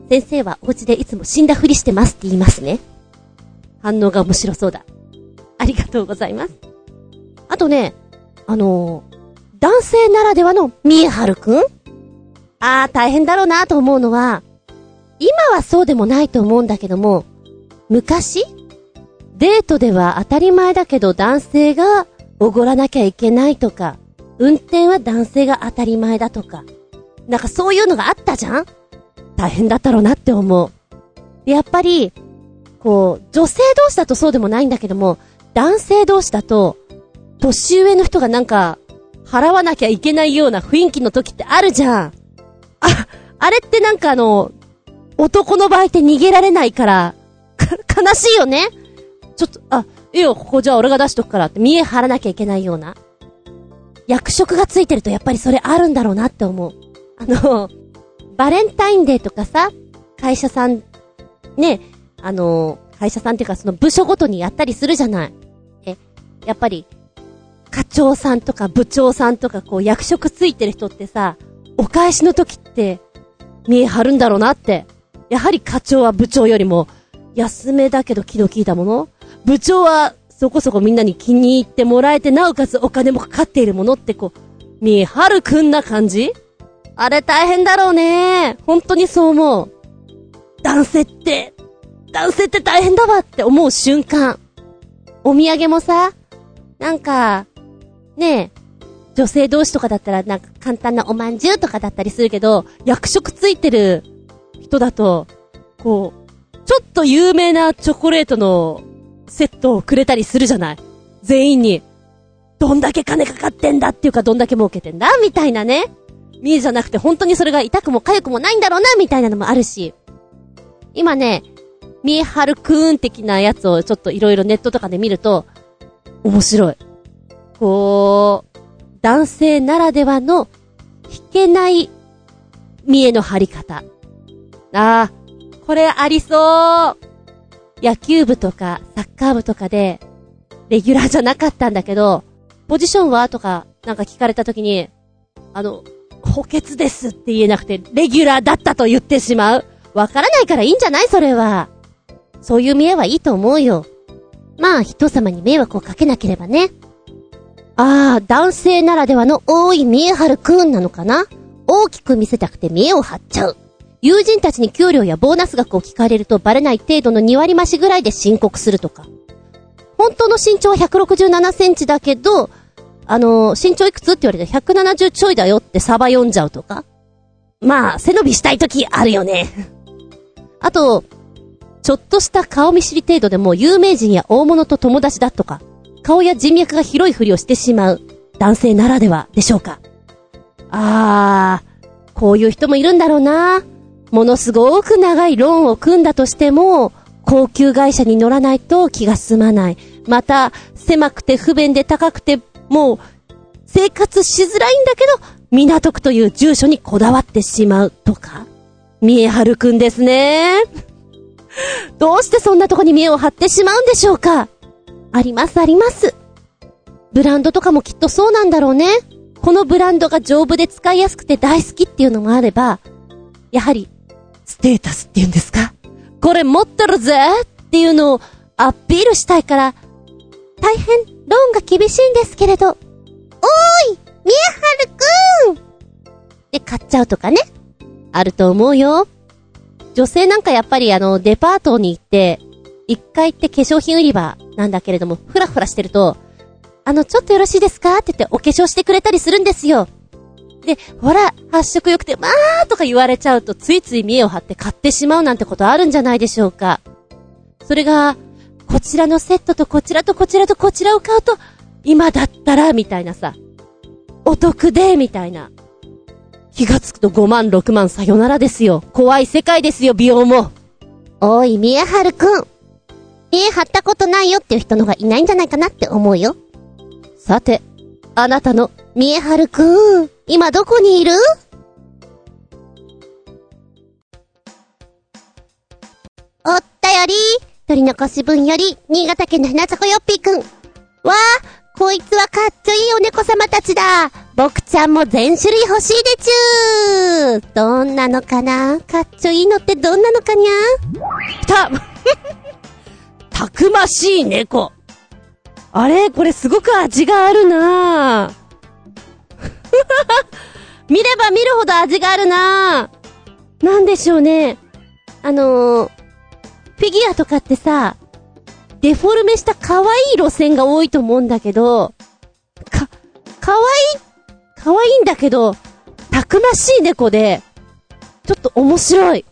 先生はお家でいつも死んだふりしてますって言いますね。反応が面白そうだ。ありがとうございます。あとね、あのー、男性ならではのミエハルくん？ああ、大変だろうなと思うのは、今はそうでもないと思うんだけども、昔デートでは当たり前だけど男性がおごらなきゃいけないとか、運転は男性が当たり前だとか、なんかそういうのがあったじゃん？大変だったろうなって思う。でやっぱり、こう、女性同士だとそうでもないんだけども、男性同士だと、年上の人がなんか、払わなきゃいけないような雰囲気の時ってあるじゃん。あ、あれってなんかあの、男の場合って逃げられないから、悲しいよね？ちょっと、あ、いいよ、ここじゃあ俺が出しとくからって見え張らなきゃいけないような。役職がついてるとやっぱりそれあるんだろうなって思う。あの、バレンタインデーとかさ、会社さん、ね、あの、会社さんっていうかその部署ごとにやったりするじゃない。え、やっぱり、課長さんとか部長さんとかこう役職ついてる人ってさ、お返しの時って、見え張るんだろうなって。やはり課長は部長よりも、安めだけど気の利いたもの部長はそこそこみんなに気に入ってもらえて、なおかつお金もかかっているものってこう、見え張るくんな感じあれ大変だろうね。本当にそう思う。男性って、男性って大変だわって思う瞬間。お土産もさ、なんか、ねえ、女性同士とかだったらなんか簡単なおまんじゅうとかだったりするけど、役職ついてる人だと、こう、ちょっと有名なチョコレートのセットをくれたりするじゃない全員に。どんだけ金かかってんだっていうかどんだけ儲けてんだみたいなね。見えじゃなくて本当にそれが痛くも痒くもないんだろうなみたいなのもあるし。今ね、見えはるくーん的なやつをちょっといろいろネットとかで見ると、面白い。こう、男性ならではの弾けない見えの張り方。ああ、これありそう。野球部とかサッカー部とかで、レギュラーじゃなかったんだけど、ポジションは？とか、なんか聞かれた時に、あの、補欠ですって言えなくて、レギュラーだったと言ってしまう。わからないからいいんじゃない？それは。そういう見えはいいと思うよ。まあ、人様に迷惑をかけなければね。ああ、男性ならではの多い見え張るくんなのかな？大きく見せたくて見えを張っちゃう。友人たちに給料やボーナス額を聞かれるとバレない程度の2割増しぐらいで申告するとか。本当の身長は167センチだけど、あのー身長いくつって言われて170ちょいだよってサバ読んじゃうとか。まあ、背伸びしたい時あるよね。(laughs) あと、ちょっとした顔見知り程度でも有名人や大物と友達だとか、顔や人脈が広いふりをしてしまう男性ならではでしょうか。あー、こういう人もいるんだろうな。ものすごく長いローンを組んだとしても、高級会社に乗らないと気が済まない。また、狭くて不便で高くて、もう、生活しづらいんだけど、港区という住所にこだわってしまうとか。見えはるくんですね。どうしてそんなとこに見栄を張ってしまうんでしょうかありますあります。ブランドとかもきっとそうなんだろうね。このブランドが丈夫で使いやすくて大好きっていうのもあれば、やはり、ステータスっていうんですかこれ持ってるぜっていうのをアピールしたいから、大変、ローンが厳しいんですけれど、おーいみえはるくんで買っちゃうとかね。あると思うよ。女性なんかやっぱりあの、デパートに行って、一回行って化粧品売り場なんだけれども、ふらふらしてると、あの、ちょっとよろしいですかって言ってお化粧してくれたりするんですよ。で、ほら、発色良くて、まあとか言われちゃうと、ついつい見栄を張って買ってしまうなんてことあるんじゃないでしょうか。それが、こちらのセットとこちらとこちらとこちらを買うと、今だったら、みたいなさ、お得で、みたいな。気がつくと5万、6万、さよならですよ。怖い世界ですよ、美容も。おい、みえはるくん。見え張ったことないよっていう人の方がいないんじゃないかなって思うよ。さて、あなたのみえはるくん、今どこにいる？おったより、鳥のこし分より、新潟県の花咲よっぴーくん。わあ、こいつはかっちょいいお猫様たちだ。僕ちゃんも全種類欲しいでちゅー。どんなのかな？かっちょいいのってどんなのかにゃ？た、(laughs) たくましい猫。あれ？これすごく味があるなぁ。(laughs) 見れば見るほど味があるなぁ。なんでしょうね。あのー、フィギュアとかってさ、デフォルメした可愛い路線が多いと思うんだけど、か、可愛い、可愛いんだけど、たくましい猫で、ちょっと面白い。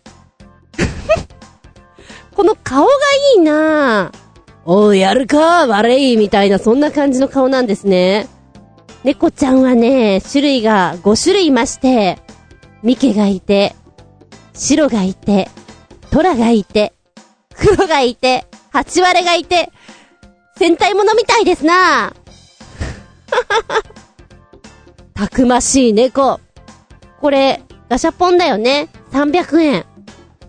(laughs) この顔がいいなぁ。おう、やるか悪いみたいな、そんな感じの顔なんですね。猫ちゃんはね、種類が5種類いまして、ミケがいて、白がいて、トラがいて、黒がいて、ハチワレがいて、戦隊ものみたいですな (laughs) たくましい猫。これ、ガシャポンだよね。300円。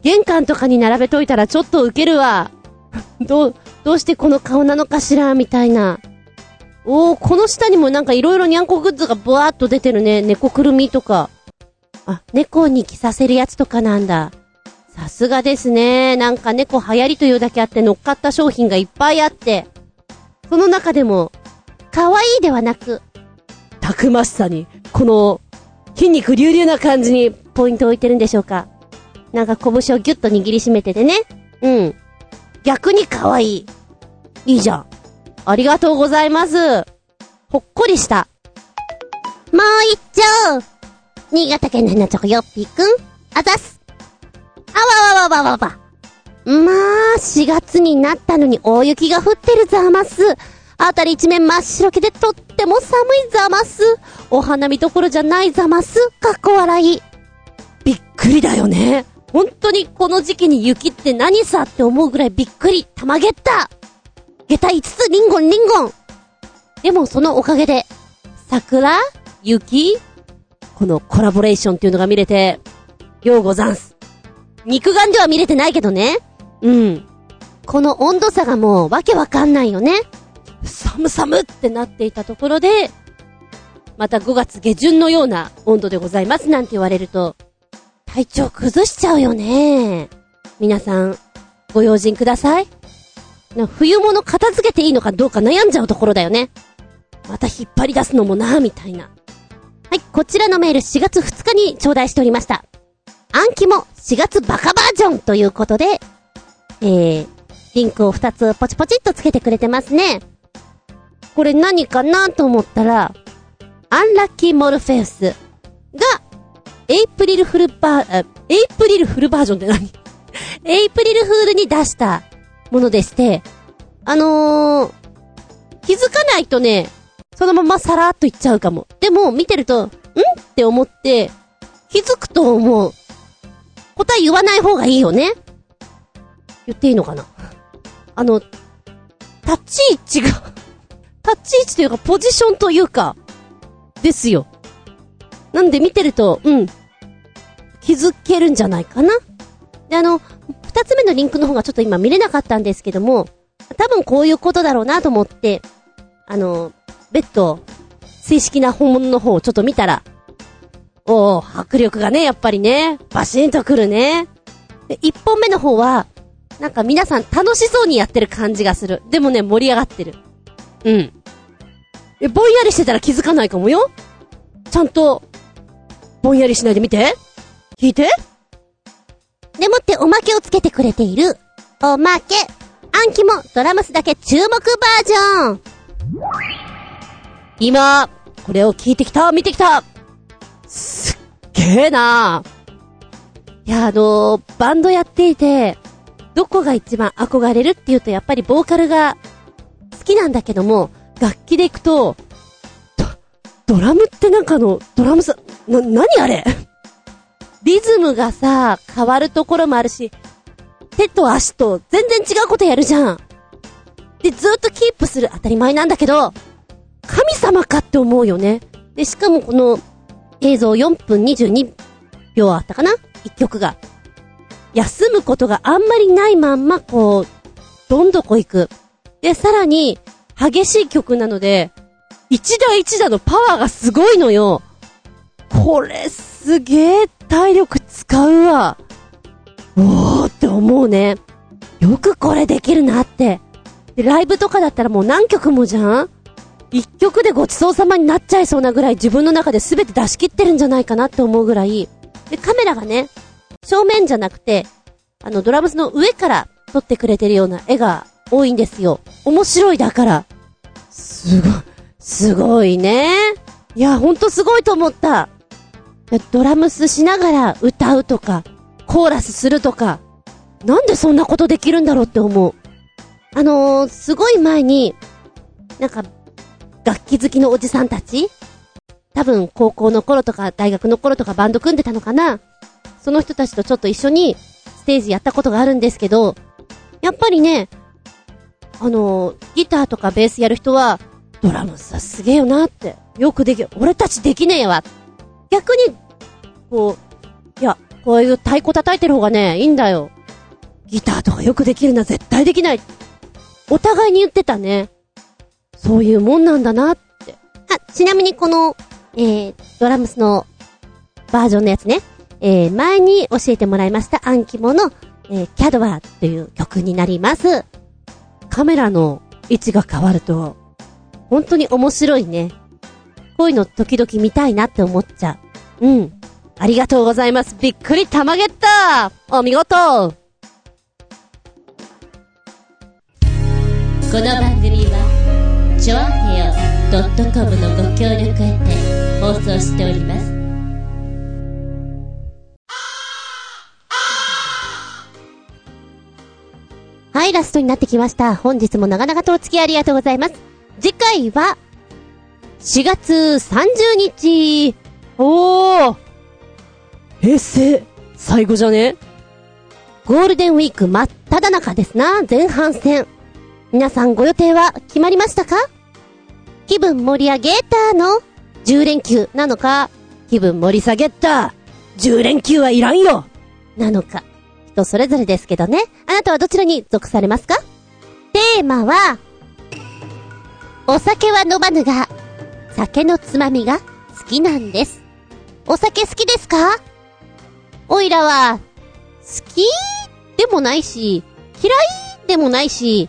玄関とかに並べといたらちょっとウケるわ。(laughs) どう、どうしてこの顔なのかしらみたいな。おー、この下にもなんか色々にゃんこグッズがブワーっと出てるね。猫くるみとか。あ、猫に着させるやつとかなんだ。さすがですね。なんか猫流行りというだけあって乗っかった商品がいっぱいあって、その中でも、可愛いではなく、たくましさに、この、筋肉隆々な感じにポイントを置いてるんでしょうか。なんか拳をギュッと握りしめててね。うん。逆に可愛い。いいじゃん。ありがとうございます。ほっこりした。もう一丁新潟県のなちょこよっぴーくん、あざす。あわわわわわわ。まあ、4月になったのに大雪が降ってるざます。あたり一面真っ白けでとっても寒いざます。お花見どころじゃないざます。かっこ笑い。びっくりだよね。本当にこの時期に雪って何さって思うぐらいびっくり。たまげった。下駄5つリンゴンリンゴン。でもそのおかげで、桜雪このコラボレーションっていうのが見れて、ようござんす。肉眼では見れてないけどね。うん。この温度差がもうわけわかんないよね。寒寒ってなっていたところで、また5月下旬のような温度でございますなんて言われると、体調崩しちゃうよね。皆さん、ご用心ください。冬物片付けていいのかどうか悩んじゃうところだよね。また引っ張り出すのもなみたいな。はい、こちらのメール4月2日に頂戴しておりました。暗記も4月バカバージョンということで、えー、リンクを2つポチポチっとつけてくれてますね。これ何かなと思ったら、アンラッキーモルフェウスがエイプリルフルバー、エイプリルフルバージョンって何？(laughs) エイプリルフールに出したものでして、あのー、気づかないとね、そのままさらっといっちゃうかも。でも、見てると、ん？って思って、気づくと思う。答え言わない方がいいよね言っていいのかなあの、立ち位置が (laughs) 立ち位置というか、ポジションというか、ですよ。なんで見てると、うん、気づけるんじゃないかな。で、あの、二つ目のリンクの方がちょっと今見れなかったんですけども、多分こういうことだろうなと思って、あの、別途、正式な本物の方をちょっと見たら、おお迫力がね、やっぱりね、バシンとくるね。で、一本目の方は、なんか皆さん楽しそうにやってる感じがする。でもね、盛り上がってる。うん。え、ぼんやりしてたら気づかないかもよ。ちゃんと、ぼんやりしないで見て。聞いてでもっておまけをつけてくれている、おまけ、暗記もドラムスだけ注目バージョン今、これを聞いてきた見てきたすっげーないや、あのー、バンドやっていて、どこが一番憧れるっていうと、やっぱりボーカルが好きなんだけども、楽器で行くと、ド、ドラムってなんかの、ドラムさ、な、なにあれ？リズムがさ、変わるところもあるし、手と足と全然違うことやるじゃん。で、ずっとキープする当たり前なんだけど、神様かって思うよね。で、しかもこの映像4分22秒あったかな？一曲が。休むことがあんまりないまんま、こう、どんどこ行く。で、さらに、激しい曲なので、一打一打のパワーがすごいのよ。これすげえ体力使うわ。おーって思うね。よくこれできるなって。で、ライブとかだったらもう何曲もじゃん一曲でごちそうさまになっちゃいそうなぐらい自分の中で全て出し切ってるんじゃないかなって思うぐらい。で、カメラがね、正面じゃなくて、あの、ドラムスの上から撮ってくれてるような絵が多いんですよ。面白いだから。すごい、すごいね。いや、ほんとすごいと思った。ドラムスしながら歌うとか、コーラスするとか、なんでそんなことできるんだろうって思う。あのー、すごい前に、なんか、楽器好きのおじさんたち？多分高校の頃とか大学の頃とかバンド組んでたのかな？その人たちとちょっと一緒にステージやったことがあるんですけど、やっぱりね、あの、ギターとかベースやる人は、ドラムさすげえよなって。よくでき。俺たちできねえわ。逆に、こう、いや、こういう太鼓叩いてる方がね、いいんだよ。ギターとかよくできるな、絶対できない。お互いに言ってたね。そういうもんなんだなって。あ、ちなみにこの、えー、ドラムスのバージョンのやつね。えー、前に教えてもらいましたアンキモの、えー、キャドワという曲になります。カメラの位置が変わると、本当に面白いね。こういうの時々見たいなって思っちゃう。うん。ありがとうございます。びっくりたまげったお見事この番組は、ちょへよ .com のご協力へて放送しております。はい、ラストになってきました。本日も長々とお付き合いありがとうございます。次回は、4月30日。おー平成、最後じゃね？ゴールデンウィーク真っ只中ですな、前半戦。皆さんご予定は決まりましたか？気分盛り上げたの ?10 連休なのか？気分盛り下げた ?10 連休はいらんよなのか？人それぞれですけどね。あなたはどちらに属されますか？テーマは、お酒は飲まぬが、酒のつまみが好きなんです。お酒好きですか？おいらは、好きでもないし、嫌いでもないし、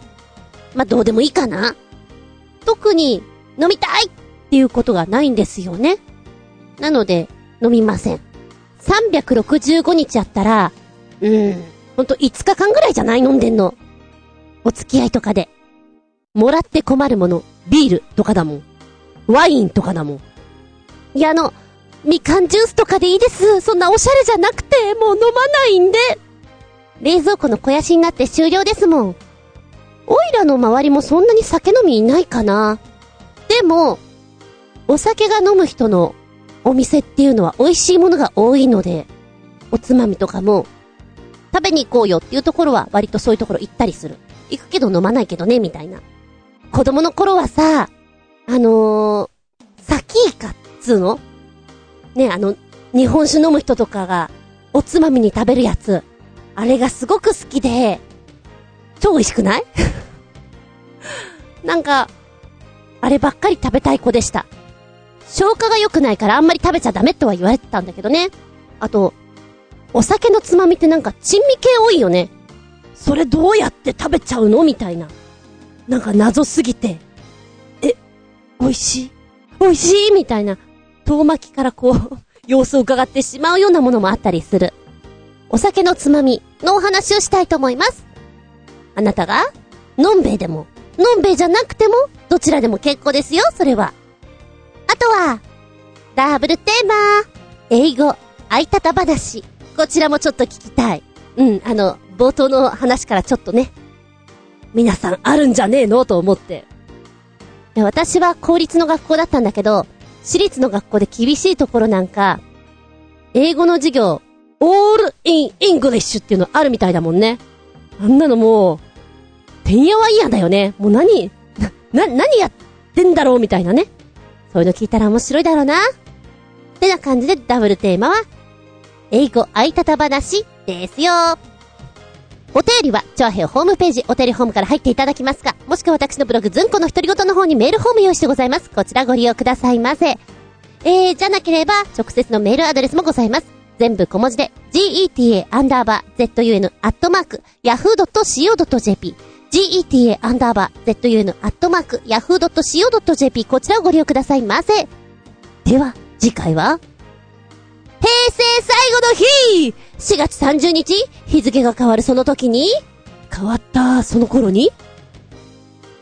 まあ、どうでもいいかな。特に、飲みたいっていうことがないんですよね。なので、飲みません。365日あったら、うん、ほんと5日間ぐらいじゃない飲んでんの。お付き合いとかで。もらって困るもの、ビールとかだもん。ワインとかだもん。いや、あの、みかんジュースとかでいいです。そんなおしゃれじゃなくて、もう飲まないんで。冷蔵庫の肥やしになって終了ですもん。おいらの周りもそんなに酒飲みいないかな。でも、お酒が飲む人のお店っていうのは美味しいものが多いので、おつまみとかも、食べに行こうよっていうところは割とそういうところ行ったりする。行くけど飲まないけどね、みたいな。子供の頃はさ、あのー、サキイカっつうの？ね、あの、日本酒飲む人とかが、おつまみに食べるやつ。あれがすごく好きで、超美味しくない？(laughs) なんか、あればっかり食べたい子でした。消化が良くないからあんまり食べちゃダメとは言われてたんだけどね。あと、お酒のつまみってなんか珍味系多いよね。それどうやって食べちゃうの？みたいな。なんか謎すぎて。え、美味しい？美味しい？みたいな。遠巻きからこう、(laughs) 様子を伺ってしまうようなものもあったりする。お酒のつまみのお話をしたいと思います。あなたが、のんべいでも、のんべいじゃなくても、どちらでも結構ですよ、それは。あとは、ダブルテーマ、英語、あいたた話。こちらもちょっと聞きたい。うん、あの、冒頭の話からちょっとね、皆さんあるんじゃねえの？と思って。私は公立の学校だったんだけど、私立の学校で厳しいところなんか、英語の授業、all in English っていうのあるみたいだもんね。あんなのもう、てんやわいやだよね。もう何、な、何やってんだろうみたいなね。そういうの聞いたら面白いだろうな。ってな感じでダブルテーマは、英語あいたた話ですよ。お便りは、チョアヘオホームページ、お便りホームから入っていただきますか、もしくは私のブログ、ズンコの独り言の方にメールフォーム用意してございます。こちらご利用くださいませ。えー、じゃなければ、直接のメールアドレスもございます。全部小文字で、geta アンダーバー zun アットマーク yahoo.co.jp geta アンダーバー zun アットマーク yahoo.co.jp こちらをご利用くださいませ。では、次回は平成最後の日 !4 月30日日付が変わるその時に変わったその頃に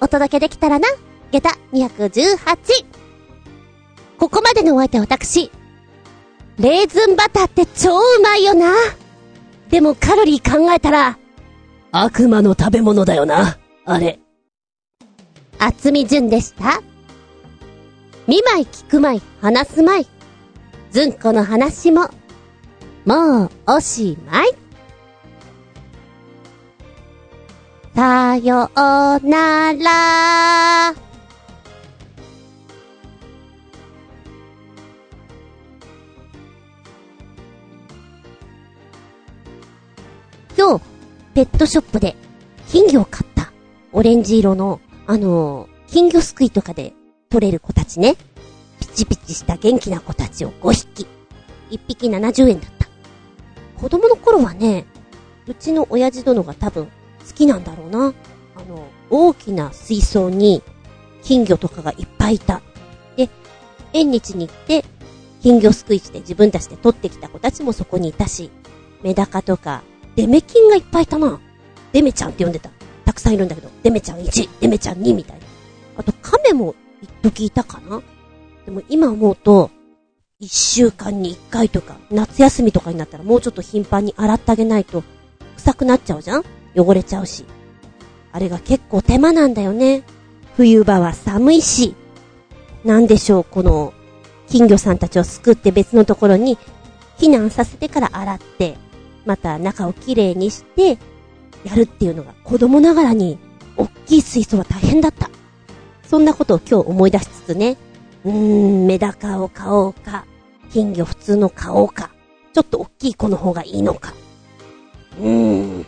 お届けできたらな下駄218ここまでのお相手は私。レーズンバターって超うまいよな。でもカロリー考えたら、悪魔の食べ物だよな。あれ。厚み純でした。見舞い聞く舞い話す舞い。ずんこの話も、もうおしまい。さようなら。今日、ペットショップで金魚を買った。オレンジ色の、あの金魚すくいとかで取れる子たちね。ピチピチした元気な子たちを5匹。1匹70円だった。子供の頃はね、うちの親父殿が多分好きなんだろうな。あの、大きな水槽に金魚とかがいっぱいいた。で、縁日に行って金魚すくいして自分たちで取ってきた子たちもそこにいたし、メダカとか、デメキンがいっぱいいたな。デメちゃんって呼んでた。たくさんいるんだけど、デメちゃん1、デメちゃん2みたいな。あと、カメも一時いたかなでも今思うと、一週間に一回とか、夏休みとかになったらもうちょっと頻繁に洗ってあげないと、臭くなっちゃうじゃん？汚れちゃうし。あれが結構手間なんだよね。冬場は寒いし。なんでしょう、この、金魚さんたちを救って別のところに避難させてから洗って、また中をきれいにして、やるっていうのが子供ながらに、大きい水槽は大変だった。そんなことを今日思い出しつつね、うーん、メダカを買おうか、金魚普通の買おうか、ちょっと大きい子の方がいいのか。うーん、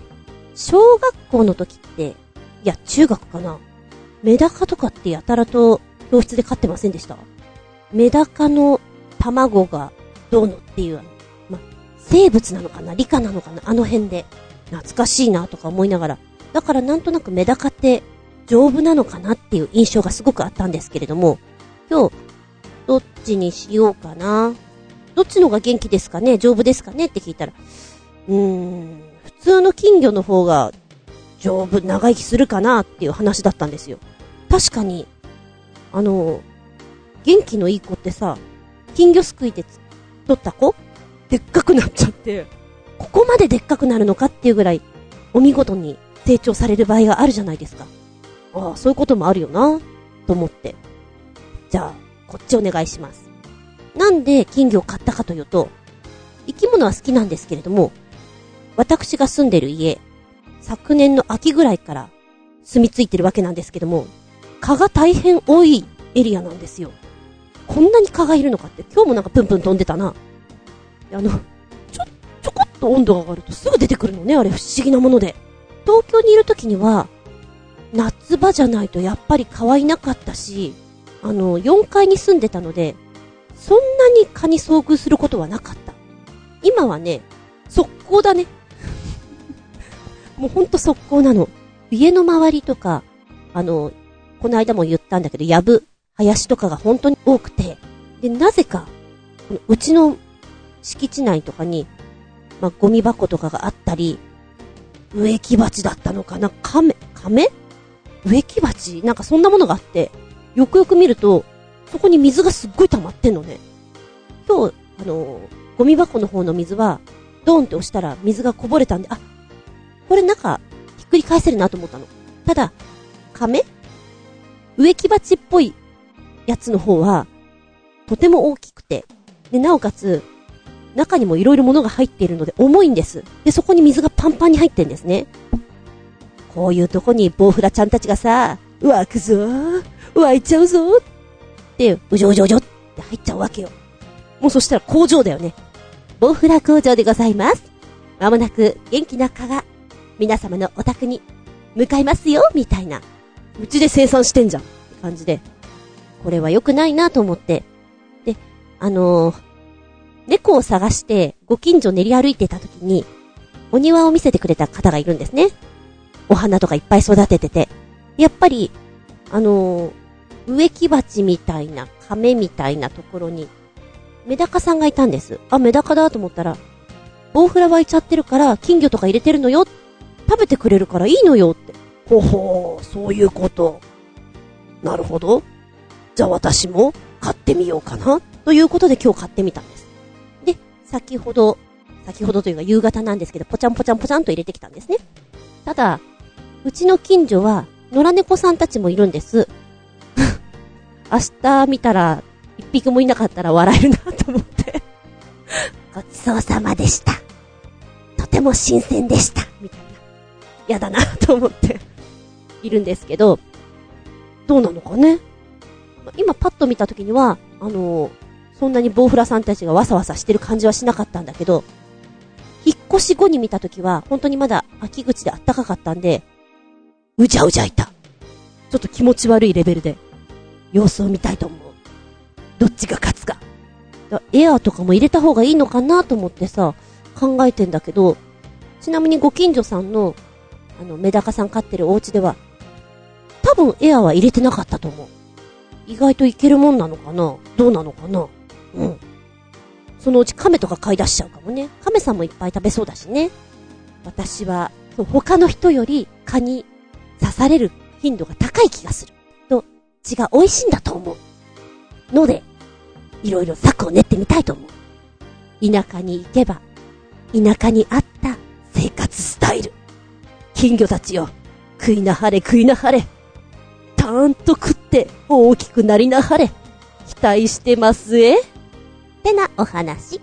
小学校の時って、いや、中学かな。メダカとかってやたらと教室で飼ってませんでした？メダカの卵がどうのっていう、生物なのかな？理科なのかな？あの辺で。懐かしいなとか思いながら。だからなんとなくメダカって丈夫なのかなっていう印象がすごくあったんですけれども、今日、どっちにしようかな？どっちのが元気ですかね？丈夫ですかねって聞いたら、うーん、普通の金魚の方が丈夫、長生きするかなっていう話だったんですよ。確かに、あの、元気のいい子ってさ、金魚すくいで取った子でっかくなっちゃって、ここまででっかくなるのかっていうぐらい、お見事に成長される場合があるじゃないですか。ああ、そういうこともあるよな、と思って。じゃあ、こっちお願いします。なんで金魚を買ったかというと、生き物は好きなんですけれども、私が住んでる家、昨年の秋ぐらいから住み着いてるわけなんですけども、蚊が大変多いエリアなんですよ。こんなに蚊がいるのかって、今日もなんかプンプン飛んでたな。あの、ちょ、ちょこっと温度が上がるとすぐ出てくるのね、あれ不思議なもので。東京にいる時には、夏場じゃないとやっぱり蚊はいなかったし、あの、4階に住んでたので、そんなに蚊に遭遇することはなかった。今はね、速攻だね。(laughs) もうほんと速攻なの。家の周りとか、あの、この間も言ったんだけど、やぶ、林とかが本当に多くて、で、なぜか、うちの敷地内とかに、まあ、ゴミ箱とかがあったり、植木鉢だったのかな？亀、亀？植木鉢？なんかそんなものがあって、よくよく見ると、そこに水がすっごい溜まってんのね。今日、あのゴミ箱の方の水は、ドーンって押したら水がこぼれたんで、あ、これ中、ひっくり返せるなと思ったの。ただ、亀？植木鉢っぽいやつの方は、とても大きくて、で、なおかつ、中にも色々物が入っているので重いんです。で、そこに水がパンパンに入ってんですね。こういうとこにボウフラちゃんたちがさ、湧くぞー、湧いちゃうぞーって、うじょうじょうじょって入っちゃうわけよ。もうそしたら工場だよね。ボウフラ工場でございます。まもなく元気な蚊が皆様のお宅に向かいますよ、みたいな。うちで生産してんじゃん。って感じで。これは良くないなと思って。で、あのー、猫を探してご近所練り歩いてた時に、お庭を見せてくれた方がいるんですね。お花とかいっぱい育ててて。やっぱり、あのー、植木鉢みたいな、亀みたいなところに、メダカさんがいたんです。あ、メダカだと思ったら、ボウフラ湧いちゃってるから、金魚とか入れてるのよ。食べてくれるからいいのよって。ほほー、そういうこと。なるほど。じゃあ私も買ってみようかな。ということで今日買ってみた。先ほど、先ほどというか夕方なんですけど、ぽちゃんぽちゃんぽちゃんと入れてきたんですね。ただ、うちの近所は、野良猫さんたちもいるんです。(laughs) 明日見たら、一匹もいなかったら笑えるなと思ってごちそうさまでした。とても新鮮でした。みたいな。嫌だなと思っているんですけど、どうなのかね。今パッと見た時には、あのー、そんなにボウフラさんたちがわさわさしてる感じはしなかったんだけど、引っ越し後に見た時は、本当にまだ秋口であったかかったんで、うじゃうじゃいた。ちょっと気持ち悪いレベルで、様子を見たいと思う。どっちが勝つか。エアーとかも入れた方がいいのかなと思ってさ、考えてんだけど、ちなみにご近所さんの、あの、メダカさん飼ってるお家では、多分エアーは入れてなかったと思う。意外といけるもんなのかなどうなのかなうん。そのうち亀とか買い出しちゃうかもね。亀さんもいっぱい食べそうだしね。私は、他の人より蚊に刺される頻度が高い気がする。と、血が美味しいんだと思う。ので、いろいろ策を練ってみたいと思う。田舎に行けば、田舎にあった生活スタイル。金魚たちよ、食いなはれ食いなはれ。たーんと食って大きくなりなはれ。期待してますえってなお話。